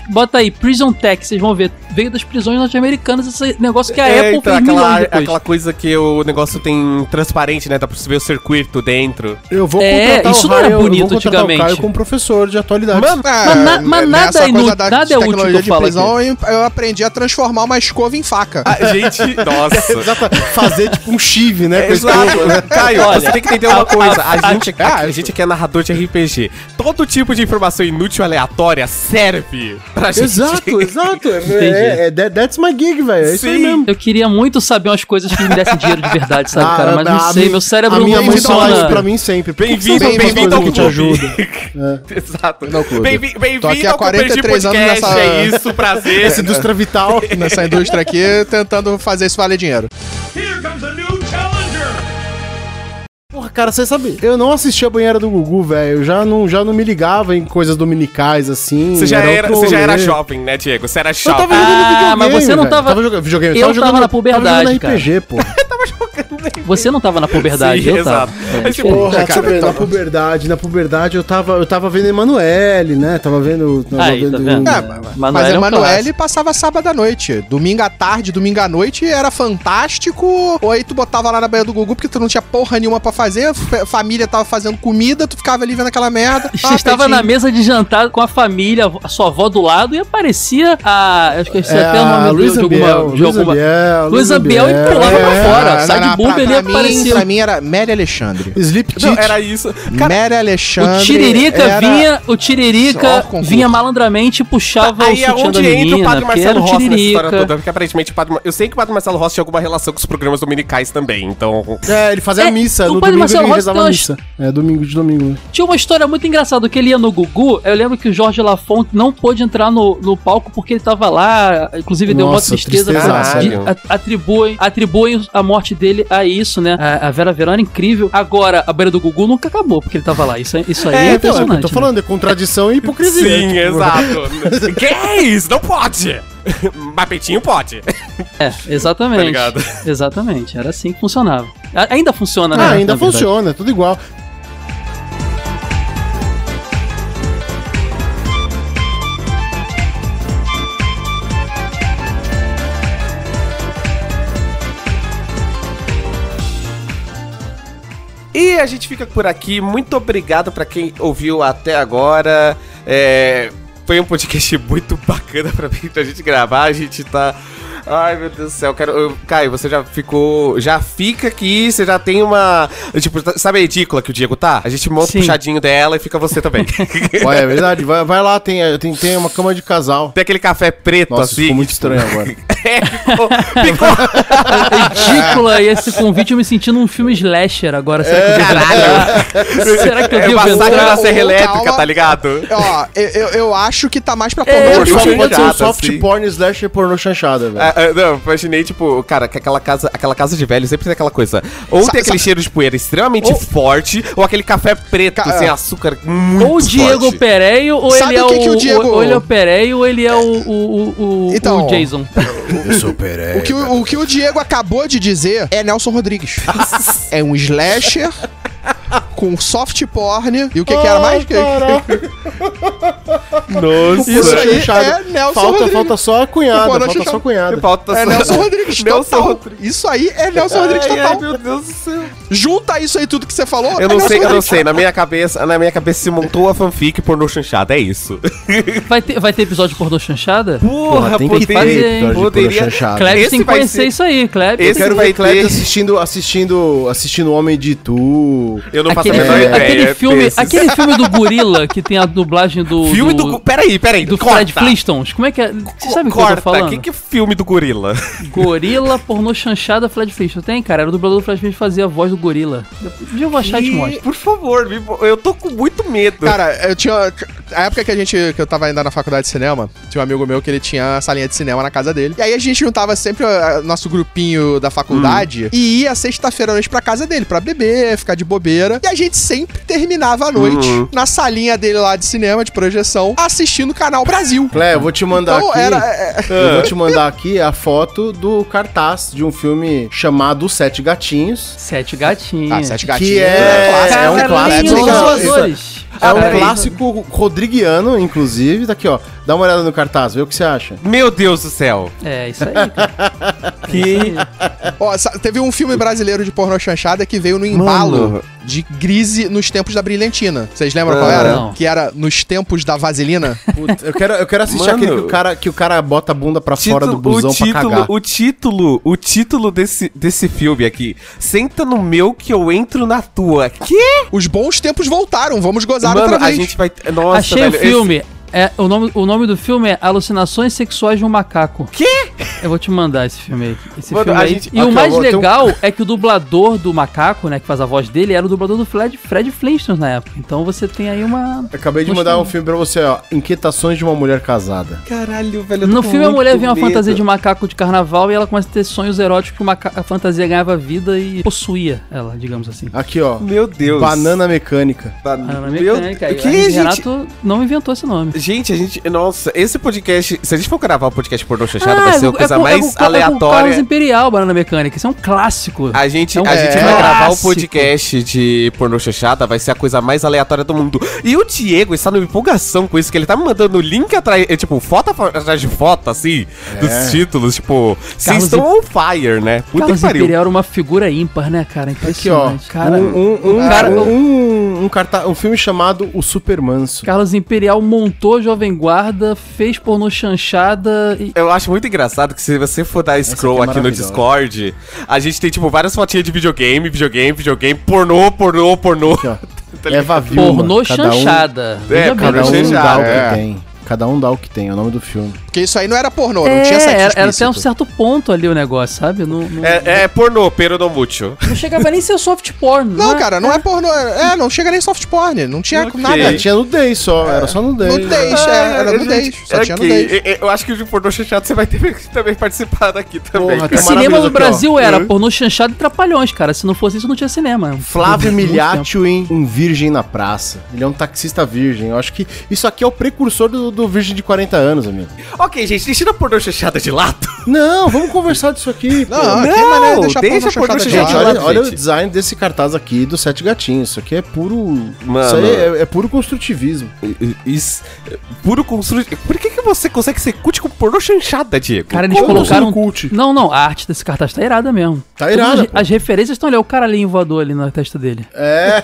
bota aí, Prison Tech, vocês vão ver. Veio das prisões norte-americanas esse negócio que a É, Apple então, fez aquela, depois. aquela coisa que o negócio tem transparente, né? Dá pra você ver o circuito dentro. Eu vou É, contratar isso o não era bonito antigamente. o Caio como professor de atualidade. Mano, Mas na- mas nada é inú- coisa da nada é útil que eu falo prisão, eu, eu aprendi a transformar uma escova em faca. a gente. Nossa. Fazer tipo um chive, né? esse Exato. né? Caio, Olha, você tem que entender uma a- coisa. a- A, gente, a, a gente que é narrador de RPG. Todo tipo de informação inútil aleatória serve pra gente. Exato, exato. É, Entendi. é, é- that- that's my gig, velho. É isso aí mesmo. Eu queria muito saber umas coisas que me dessem dinheiro de verdade, sabe, Ah, cara? Mas a não sei, meu cérebro A minha não mãe fala isso pra mim sempre. Bem-vindo, não bem-vindo ao te ajuda. clube. Exato. Bem-vindo há ao Cooperdi 43 anos nessa- É isso, prazer. Essa indústria vital. Nessa indústria aqui, tentando fazer isso valer dinheiro. Here comes a new cara, você sabe, eu não assisti a banheira do Gugu, velho. Eu já não, já não me ligava em coisas dominicais assim. Você já, era, você já era jovem, né, Diego? Você era Eu jovem. tava jogando Ah, videogame, mas você não tava- Tava jogando videogame. Eu tava jogando, na puberdade, tava jogando cara. RPG, pô. Você não tava na puberdade, Sim, eu exato. tava. É, tipo. Porra, cara, eu ver, na puberdade, na puberdade eu tava, eu tava vendo Emanuele, né? Tava vendo. Tava Aí, tá vendo? É, É, mas Manoel a é um Emanuele passava sábado à noite. Domingo à tarde, domingo à noite era fantástico. Ou aí tu botava lá na banheira do Gugu porque tu não tinha porra nenhuma pra fazer. A fa- família tava fazendo comida, tu ficava ali vendo aquela merda. Você estava na mesa de jantar com a família, a sua avó do lado, e aparecia a. Eu esqueci É, até o nome a do- Luiz de alguma. De Luiz alguma... Ambiel, Luiz Ambiel e pulava pra É, fora. não, Sai de pra- pra mim- aparecia. Pra mim era Mary Alexandre. Sleep Não, era isso. Cara, Mary Alexandre. O Tiririca era- vinha, o Tiririca vinha malandramente e puxava aí o é sutiã onde da entra menina, o Padre Marcelo Rossi nessa história toda. Porque aparentemente o Padre... Eu sei que o Padre Marcelo Rossi tinha alguma relação com os programas dominicais também, então... É, ele fazia É, missa. No Padre domingo Marcelo ele Rossi rezava tem uma missa. É, domingo de domingo. né? Tinha uma história muito engraçada, que ele ia no Gugu, eu lembro que o Jorge Lafont não pôde entrar no, no palco porque ele tava lá, inclusive deu uma Nossa, tristeza. tristeza, porque sério. a- atribuem, atribuem a morte dele a isso, né? A, a Vera Verão era incrível. Agora, a beira do Gugu nunca acabou porque ele tava lá. Isso, é- isso aí é, É, então, é impressionante. eu tô né? falando, é contradição e hipocrisia. Sim, tipo, exato. que é isso? Não pode! Mas peitinho pode. É, exatamente. Tá ligado? Exatamente. Era assim que funcionava. Ainda funciona, né? Ah, ainda funciona, é tudo igual. E a gente fica por aqui. Muito obrigado pra quem ouviu até agora. É, foi um podcast muito bacana pra mim, pra gente gravar. A gente tá. Ai, meu Deus do céu, quero. eu- Caio, você já ficou. Já fica aqui, você já tem uma. Tipo, tá- sabe a edícula que o Diego tá? A gente monta Sim. o puxadinho dela e fica você também. Olha, é verdade. Vai, vai lá, tem, tem, tem uma cama de casal. tem aquele café preto Nossa, assim. ficou muito estranho agora. É, ficou, ficou. Ridícula e esse convite eu me sentindo um filme slasher agora. Será que eu devo entrar? Será que eu É o devo massacre entrar? da Serra Elétrica, calma. tá ligado? Ó, eu, eu, eu acho que tá mais pra É, pornô pornô Só chanchada. pode ser um chanchada, soft assim. porn slash pornô chanchada, velho. Ah, ah, não, imaginei, tipo, cara, que aquela casa, aquela casa de velho sempre tem aquela coisa. Ou Sa- tem aquele cheiro de poeira extremamente Ou- forte, ou aquele café preto Ca- sem é. açúcar muito Ou o Diego forte. Pereio, ou Sabe ele é o o, que que o Diego- ou ele é o Pereio, ou ele é o, o, o, o- Então, o Jason. Eu sou Pereira. O que o, o que o Diego acabou de dizer é Nelson Rodrigues. é um slasher com soft porn. E o que, que era mais? Que- Nossa. Isso aí chanchada. é Nelson falta, Rodrigues. falta só a cunhada, falta só a cunhada. Falta É só- Nelson Rodrigues Nelson total. Rodrigues. Isso aí é Nelson Rodrigues total. ai, meu Deus do céu. Junta isso aí tudo que você falou. Eu é não Nelson sei, eu não Rodrigues. sei. Na minha cabeça, na minha cabeça se montou a fanfic pornô chanchada, é isso. Vai ter, vai ter episódio pornô chanchada? Porra, tem que ter fazer, episódio de pornô poderia- chanchada. Klebs tem que vai conhecer ser- isso aí, Klebs. Esse Eu quero vai ter- assistindo, assistindo, assistindo Homem de Tu. Eu não faço Aquele, a menor filme, ideia. aquele, filme, desses. aquele filme do gorila que tem a dublagem do. Filme do, do... Peraí, peraí. do corta. Fred Flintstones. Como é que é? Você sabe o que eu tô falando? Que que é filme do gorila? Gorila, pornô chanchada, Fred Flintstones. Tem, cara. Era o dublador do Fred Flintstones que fazia a voz do gorila. Um dia eu vou achar e te mostro. Por favor, eu tô com muito medo. Cara, eu tinha. A época que a gente. que eu tava ainda na faculdade de cinema, tinha um amigo meu que ele tinha a salinha de cinema na casa dele. E aí a gente juntava sempre o nosso grupinho da faculdade e ia sexta-feira à noite pra casa dele, pra beber, ficar de bobeira. E a gente sempre terminava a noite Uhum. na salinha dele lá de cinema, de projeção, assistindo o canal Brasil. Clé, eu vou te mandar Então aqui. era. é, Eu vou te mandar aqui a foto do cartaz de um filme chamado Sete Gatinhos. Sete gatinhos. Ah, Sete Gatinhos. Que é- é um Carlinhos clássico. É um peraí. clássico rodriguiano, inclusive. Tá aqui, ó. Dá uma olhada no cartaz, vê o que você acha. Meu Deus do céu. É, isso aí. cara. Que... Ó, sa- teve um filme brasileiro de pornô chanchada que veio no embalo Mano. de Grise nos tempos da Brilhantina. Vocês lembram qual Ah, era? não. Que era nos tempos da vaselina. Puta, eu quero, eu quero assistir Mano. aquele que o, cara, que o cara bota a bunda pra fora do busão o título, pra cagar. o título, o título desse, desse filme aqui. Senta no meu que eu entro na tua. Que? Os bons tempos voltaram, vamos gozar Mano, a gente vai. Nossa, Achei velho, o filme. É, o, nome, o nome do filme é Alucinações Sexuais de um Macaco. Quê? Eu vou te mandar esse filme aí. Esse Mano, filme a aí. gente- E Aqui, o mais vou ter um- legal é que o dublador do macaco, né, que faz a voz dele, era o dublador do Fred, Fred Flintstones na época. Então você tem aí uma. Eu Acabei de mandar um filme pra você, ó. Inquietações de uma mulher casada. Caralho, velho. eu tô No com filme a mulher vê uma fantasia de macaco de carnaval e ela começa a ter sonhos eróticos que maca- a fantasia ganhava vida e possuía ela, digamos assim. Aqui, ó. Meu Deus. Banana mecânica. Banana Meu- mecânica. Aí Que, o Hermes gente? Renato não inventou esse nome. Gente, a gente. Nossa, esse podcast. Se a gente for gravar o podcast pornô chanchada, Ah, vai ser é a com- coisa é com- mais é com- É com Carlos aleatória. Imperial, Banana Mecânica. Isso é um clássico. A gente, É um a gente vai gravar o podcast de pornô chanchada, vai ser a coisa mais aleatória do mundo. E o Diego está numa empolgação com isso, que ele tá me mandando link atrás, é, tipo, foto atrás de foto, assim, dos títulos, tipo, vocês estão on fire, né? Puta que Carlos pariu. Imperial era uma figura ímpar, né, cara? Aqui, ó. Impressionante. Cara, um, um, um, cara- um, um, carta- um filme chamado O Super Manso. Carlos Imperial montou Jovem Guarda, fez pornô chanchada e... Eu acho muito engraçado que se você for dar scroll aqui é aqui no. Discord, a gente tem, tipo, várias fotinhas de videogame, videogame, videogame, pornô, pornô, pornô. Aqui, ó. Tá? Eva Vilma. pornô cada um- chanchada. Cada um Chanchada, dá o que é. tem. Cada um dá o que tem, é o nome do filme. Porque isso aí não era pornô, não É, tinha sexo era, era até um certo ponto ali o negócio, sabe? Não, não, É, é pornô, pero no mucho. não chegava nem a ser soft porn. Não, cara, não é pornô. É, não chega nem soft porn. Não tinha Ok. nada. É, tinha nudez só, era só nudez. Nudez, é, era nudez. Só tinha nudez. Eu acho que o de pornô chanchado você vai ter que também participar daqui também. Porra, O cinema no ó. Brasil era Uhum. pornô chanchado e trapalhões, cara. Se não fosse isso, não tinha cinema. Flávio Miliaccio em Um Virgem na Praça. Ele é um taxista virgem. Eu acho que isso aqui é o precursor do, do Virgem de 40 anos, amigo. Ok, gente, deixando a pornô chanchada de lado. Não, vamos conversar disso aqui. Não, que Não, deixar deixa pornô pornô chanchada de Gente, lado. olha, olha o gente. design desse cartaz aqui do Sete Gatinhos. Isso aqui é puro. Mano. Isso aí é, é puro construtivismo. Isso, puro construir. Por que, que você consegue ser cult com pornô chanchada, Diego? Cara, eles Como colocaram. sendo cult? Não, não, a arte desse cartaz tá irada mesmo. Tá irada, As, pô. as referências estão ali, o caralhinho voador ali na testa dele. É.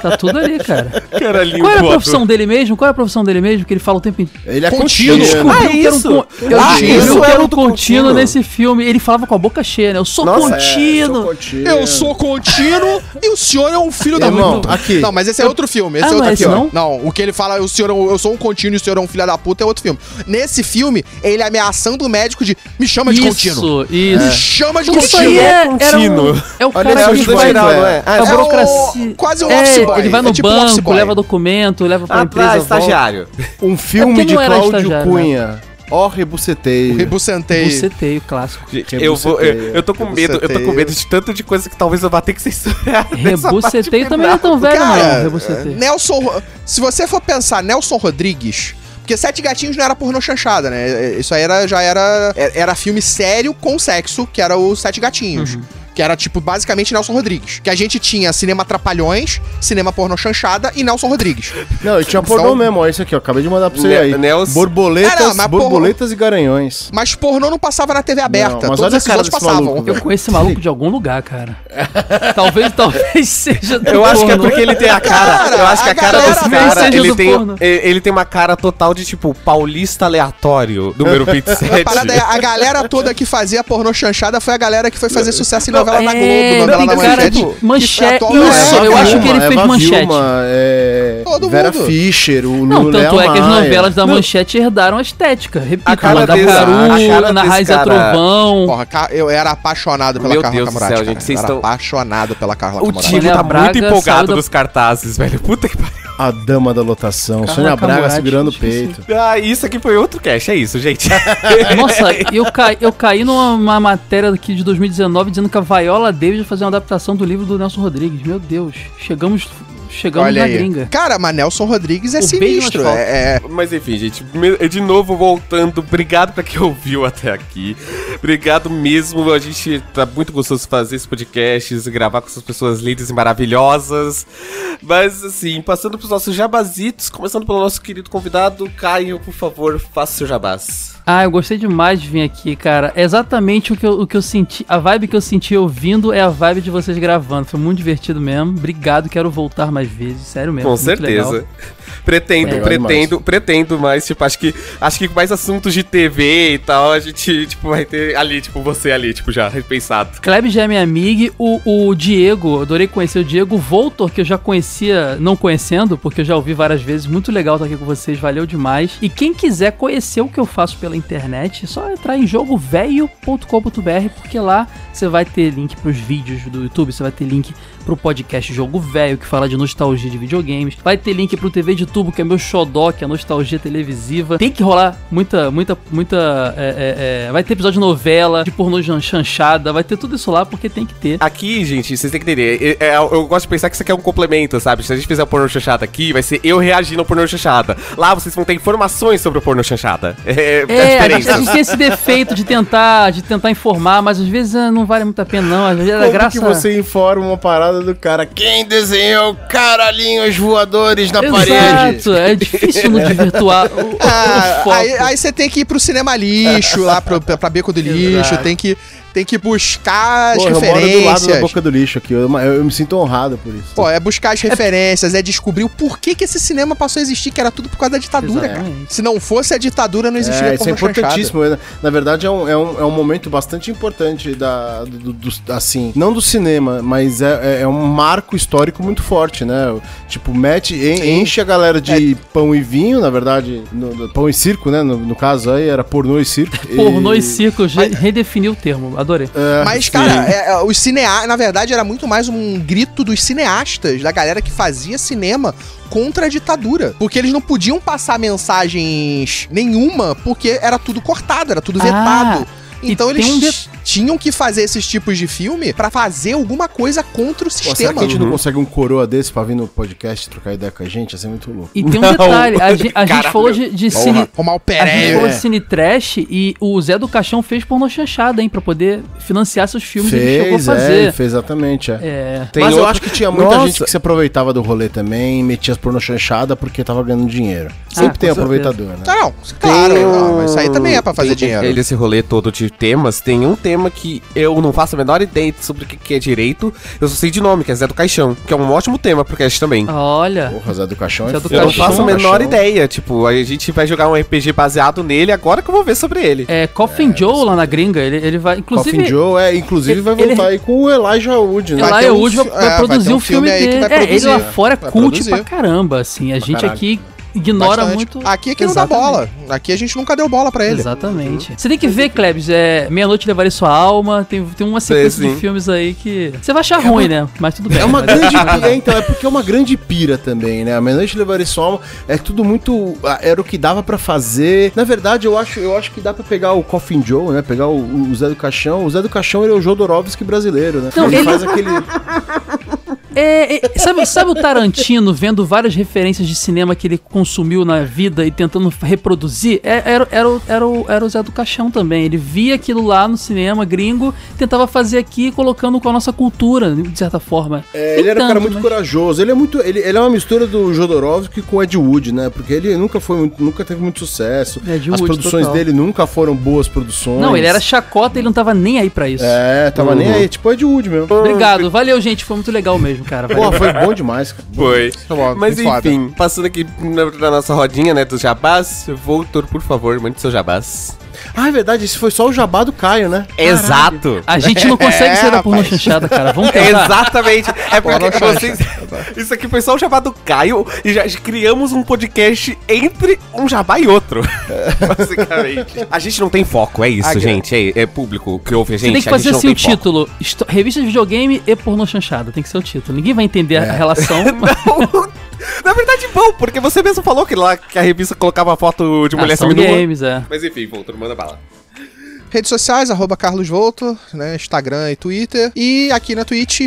Tá tudo ali, cara. Caralhinho Qual é a profissão dele mesmo? Qual é a profissão dele mesmo? Que ele fala o tempo tempo. Ele é Contínuo. contínuo. Ah, Eu isso? um Eu Ah, isso o é era um outro contínuo contínuo. nesse filme. Ele falava com a boca cheia, né? Eu sou Nossa, é, contínuo. Eu sou contínuo e o senhor é um filho da puta. aqui. Não, mas esse é outro filme. Esse Ah, é não outro é aqui, ó. não? Não, o que ele fala, o senhor, é um- eu sou um contínuo e o senhor é um filho da puta, é outro filme. Nesse filme, ele ameaçando o médico de me chama de contínuo. Isso, isso. Me chama de Isso contínuo. aí é, era um, contínuo. é o cara que isso não é? A é o- burocracia. quase o é, office boy, Ele vai é no tipo um banco, leva documento, leva pra Ah, empresa. estagiário. Um filme É porque de Cláudio né? Cunha. Ó, rebuceteio. Rebucentei. Buceteio, clássico. Gente, eu, vou, eu, eu tô com medo, eu tô com Rebuceteio. medo de tanto de coisa que talvez eu vá ter que censurar. Rebuceteio também não é tão velho, Cara, não. Rebuceteio. Nelson. Ro- Se você for pensar, Nelson Rodrigues. Porque Sete Gatinhos não era pornô chanchada, né? Isso aí era, já era. Era filme sério com sexo, que era o Sete Gatinhos. Uhum. Que era, tipo, basicamente Nelson Rodrigues. Que a gente tinha cinema Trapalhões, cinema pornô chanchada e Nelson Rodrigues. Não, e tinha pornô Então- mesmo, ó. Esse aqui, ó. Acabei de mandar pra você Ne- aí. Nelson- Borboletas, É, não, borboletas e garanhões. Mas pornô não passava na TV aberta. Não, mas Todos olha esses cara outros passavam. maluco, Eu conheço esse maluco de algum lugar, cara. talvez, talvez seja do Eu acho que é porque ele tem a cara. Cara, eu acho que a, a cara desse cara, ele tem, porno. ele tem uma cara total de tipo paulista aleatório, número 27. A parada é, a galera toda que fazia pornô chanchada foi a galera que foi fazer sucesso em novela na É, Globo, novela tem na cara manchete. de manchete. Isso, É, eu acho que ele Eva fez manchete. Vilma, é, Todo Vera mundo. Fischer, o Não, Lula tanto é que as novelas da Manchete herdaram a estética. Repito, A cara Manda desse- Caru, Ana Raiz é cara- Trovão. Porra, eu era apaixonado pela Meu Carla Deus do Camurati. cara. gente, vocês estão- apaixonado pela Carla O Camurati. time Sônia tá muito empolgado da- nos cartazes, velho. Puta que pariu. A dama da lotação, Carla Sônia Braga Camurati, segurando o peito. Ah, isso aqui foi outro cast, é isso, gente. Nossa, eu, ca... eu caí numa uma matéria aqui de 2019 dizendo que a Viola Davis vai fazer uma adaptação do livro do Nelson Rodrigues. Meu Deus, chegamos, chegamos Olha na aí. gringa. Cara, mas Nelson Rodrigues é O sinistro. É, é- Mas enfim, gente, de novo voltando, obrigado pra quem ouviu até aqui. Obrigado mesmo, a gente tá muito gostoso de fazer esse podcast, gravar com essas pessoas lindas e maravilhosas. Mas assim, passando pros nossos jabazitos, começando pelo nosso querido convidado, Caio, por favor, faça o seu jabás. Ah, eu gostei demais de vir aqui, cara. É exatamente o que, eu, o que eu senti. A vibe que eu senti ouvindo é a vibe de vocês gravando. Foi muito divertido mesmo. Obrigado, quero voltar mais vezes. Sério mesmo. Com muito legal. Pretendo, É. pretendo, pretendo, mas, tipo, acho que acho que mais assuntos de TV e tal, a gente, tipo, vai ter ali, tipo, você ali, tipo, já repensado. Kleb já é minha amiga. O, o Diego, adorei conhecer o Diego. O Voltor, que eu já conhecia, não conhecendo, porque eu já ouvi várias vezes. Muito legal estar aqui com vocês, valeu demais. E quem quiser conhecer o que eu faço pela internet, é só entrar em jogovelho.com.br, porque lá você vai ter link pros vídeos do YouTube, você vai ter link pro podcast Jogo Velho, que fala de nostalgia de videogames. Vai ter link pro TV de tubo, que é meu xodó, que é nostalgia televisiva. Tem que rolar muita, muita, muita. é, é, é, vai ter episódio de novela, de pornô chanchada, vai ter tudo isso lá, porque tem que ter. Aqui, gente, vocês têm que entender. é- é- eu gosto de pensar que isso aqui é um complemento, sabe? Se a gente fizer o pornô chanchada aqui, vai ser eu reagindo ao pornô chanchada. Lá vocês vão ter informações sobre o pornô chanchada. É, é, É, a gente, diferente. a gente tem esse defeito de tentar, de tentar informar, mas às vezes não vale muito a pena, não. Às vezes é graça. que você informa uma parada do cara? Quem desenhou caralhinhos voadores na parede? Exato, é difícil no desvirtuar o, Ah, aí você tem que ir pro cinema lixo, lá pro, pra, pra Beco do Lixo, Exato. tem que, tem que buscar as Pô, eu moro do lado da referências. boca do lixo aqui. Eu, eu- eu me sinto honrado por isso. Pô, é buscar as referências, é descobrir o porquê que esse cinema passou a existir, que era tudo por causa da ditadura, cara. Exatamente. Se não fosse a ditadura, não existiria É, isso é pornô chanchada. importantíssimo. né? Na verdade, é um, é, um, é um momento bastante importante da, do, do- assim, não do cinema, mas é, é- é um marco histórico muito forte, né? Tipo, mete, en- enche a galera de pão e vinho, na verdade, no- no- pão e circo, né? No, no caso aí, era pornô e circo. Pornô e circo, re- redefiniu o termo, adorei. É, Mas, cara, é, é, os cinea... na verdade, era muito mais um grito dos cineastas, da galera que fazia cinema contra a ditadura. Porque eles não podiam passar mensagens nenhuma, porque era tudo cortado, era tudo Ah, vetado. e Então eles um de- tinham que fazer esses tipos de filme pra fazer alguma coisa contra o Pô, será sistema. que a gente não consegue um coroa desse pra vir no podcast trocar ideia com a gente? Ia ser muito louco. E tem um Não. detalhe, a, gente, a gente falou de, de cine. O A gente Pereira. falou de cine trash e o Zé do Caixão fez pornô chanchada, hein, pra poder financiar seus filmes ele chegou a Fez, é, fazer. ele fez exatamente, é. É. Tem Mas eu outro- acho que tinha muita Nossa. gente que se aproveitava do rolê também, metia as porno chanchada porque tava ganhando dinheiro. Ah, Sempre tem com certeza. aproveitador, né? Não, claro, Tem não, mas isso aí também é pra fazer tem- dinheiro. Ele, esse rolê todo de temas, tem um tema que eu não faço a menor ideia sobre o que que é direito. Eu só sei de nome, que é Zé do Caixão, que é um ótimo tema pro cast também. Olha. Porra, Zé do Caixão é Zé do. Eu não faço a menor Caixão. ideia. Tipo, a gente vai jogar um RPG baseado nele agora que eu vou ver sobre ele. É, Coffin Joe lá na gringa, ele, ele vai. Inclusive, Coffin Joe, é, inclusive vai ele- voltar aí com o Elijah Wood, né? Vai Elijah um Wood vai, vai é, vai produzir um um filme, filme dele. vai É, ele lá fora é Vai cult produzir. pra caramba, assim. A gente caralho. aqui ignora Bastante. muito. Aqui é que não dá Exatamente. bola. Aqui a gente nunca deu bola pra ele. Exatamente. Você tem que ver, Klebs, é Meia-Noite Levarei Sua Alma, tem, tem uma sequência sim. de filmes aí que... Você vai achar ruim, né? Mas tudo bem. É uma grande pira, então, é porque é uma grande pira também, né? A Meia-Noite Levar Sua Alma é tudo muito. Era o que dava pra fazer. Na verdade, eu acho, eu acho que dá pra pegar o Coffin Joe, né? Pegar o, o Zé do Caixão. O Zé do Caixão ele é o Jodorowsky brasileiro, né? Não, ele, ele- faz aquele. É, é, sabe, sabe o Tarantino vendo várias referências de cinema que ele consumiu na vida e tentando reproduzir? É, era, era, o- era, o, era o Zé do Caixão também. Ele via aquilo lá no cinema gringo, tentava fazer aqui, colocando com a nossa cultura, de certa forma. É, ele era um cara tanto, muito mas- corajoso. Ele é muito. Ele, ele é uma mistura do Jodorowsky com o Ed Wood, né? Porque ele nunca foi nunca teve muito sucesso. Ed As Wood, produções total. dele nunca foram boas produções. Não, ele era chacota e ele não tava nem aí pra isso. É, tava nem aí, tipo Ed Wood mesmo. Obrigado, valeu, gente. Foi muito legal mesmo, cara. Pô, foi bom demais, cara. Foi. Bom, Mas muito foda. enfim, passando aqui na, na nossa rodinha, né, dos jabás, Voltor, por favor, mande seu jabás. Ah, é verdade, esse foi só o jabá do Caio, né? Exato! A gente não consegue É, sair da porno rapaz. chanchada, cara. Vamos tentar. Exatamente. É porque vocês. Isso aqui foi só o jabá do Caio e já criamos um podcast entre um jabá e outro. Basicamente. A gente não tem foco, é isso, A gente. É, é público que ouve a Você gente. tem que fazer não assim o título: Revista de videogame e pornô chanchada. Tem que ser o título. Ninguém vai entender É. a relação. Na verdade, bom, porque você mesmo falou que lá que a revista colocava foto de mulher Ação seminua. games, é. Mas enfim, Voltor, manda bala. Redes sociais, arroba Carlos Volto, né? Instagram e Twitter. E aqui na Twitch.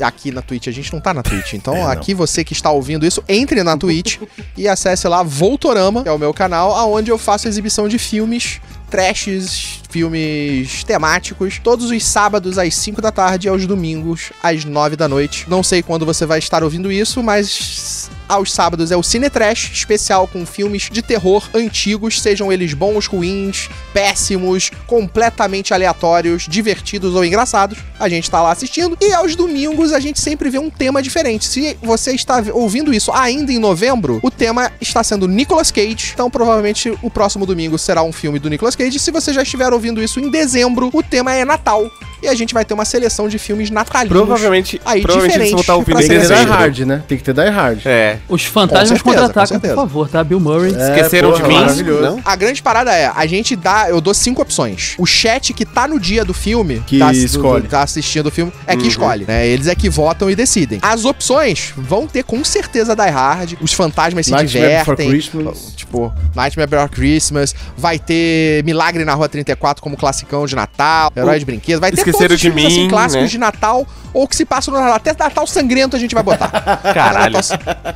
Aqui na Twitch, a gente não tá na Twitch. Então, aqui você que está ouvindo isso, entre na Twitch e acesse lá Voltorama, que é o meu canal, aonde eu faço exibição de filmes. Trashes, filmes temáticos, todos os sábados às 5 da tarde e aos domingos às 9 da noite. Não sei quando você vai estar ouvindo isso, mas aos sábados é o Cine Trash, especial com filmes de terror antigos, sejam eles bons, ruins, péssimos, completamente aleatórios, divertidos ou engraçados. A gente tá lá assistindo. E aos domingos a gente sempre vê um tema diferente. Se você está ouvindo isso ainda em novembro, o tema está sendo Nicolas Cage. Então provavelmente o próximo domingo será um filme do Nicolas Cage. Se você já estiver ouvindo isso em dezembro, o tema é Natal. E a gente vai ter uma seleção de filmes natalinos. Provavelmente, Aí, provavelmente diferente vocês vão estar ouvindo Tem que ter Die. Hard, né? Tem que ter Die Hard. É. Os fantasmas contra-atacam, por favor, tá? Bill Murray. Esqueceram porra, de mim? Não? A grande parada é, a gente dá, eu dou cinco opções. O chat que tá no dia do filme, Que tá, escolhe. do- tá assistindo o filme, é que Uhum. escolhe, né? Eles é que votam e decidem. As opções vão ter com certeza Die Hard, os fantasmas se Nightmare Before divertem. Christmas. Tipo, Nightmare Before Christmas, vai ter Milagre na Rua 34 como classicão de Natal, Herói de Brinquedo, vai ter Esqueceram de filmes, assim, Mim, clássicos né? de Natal ou que se passam no Natal. Até Natal Sangrento a gente vai botar. Caralho. Natal,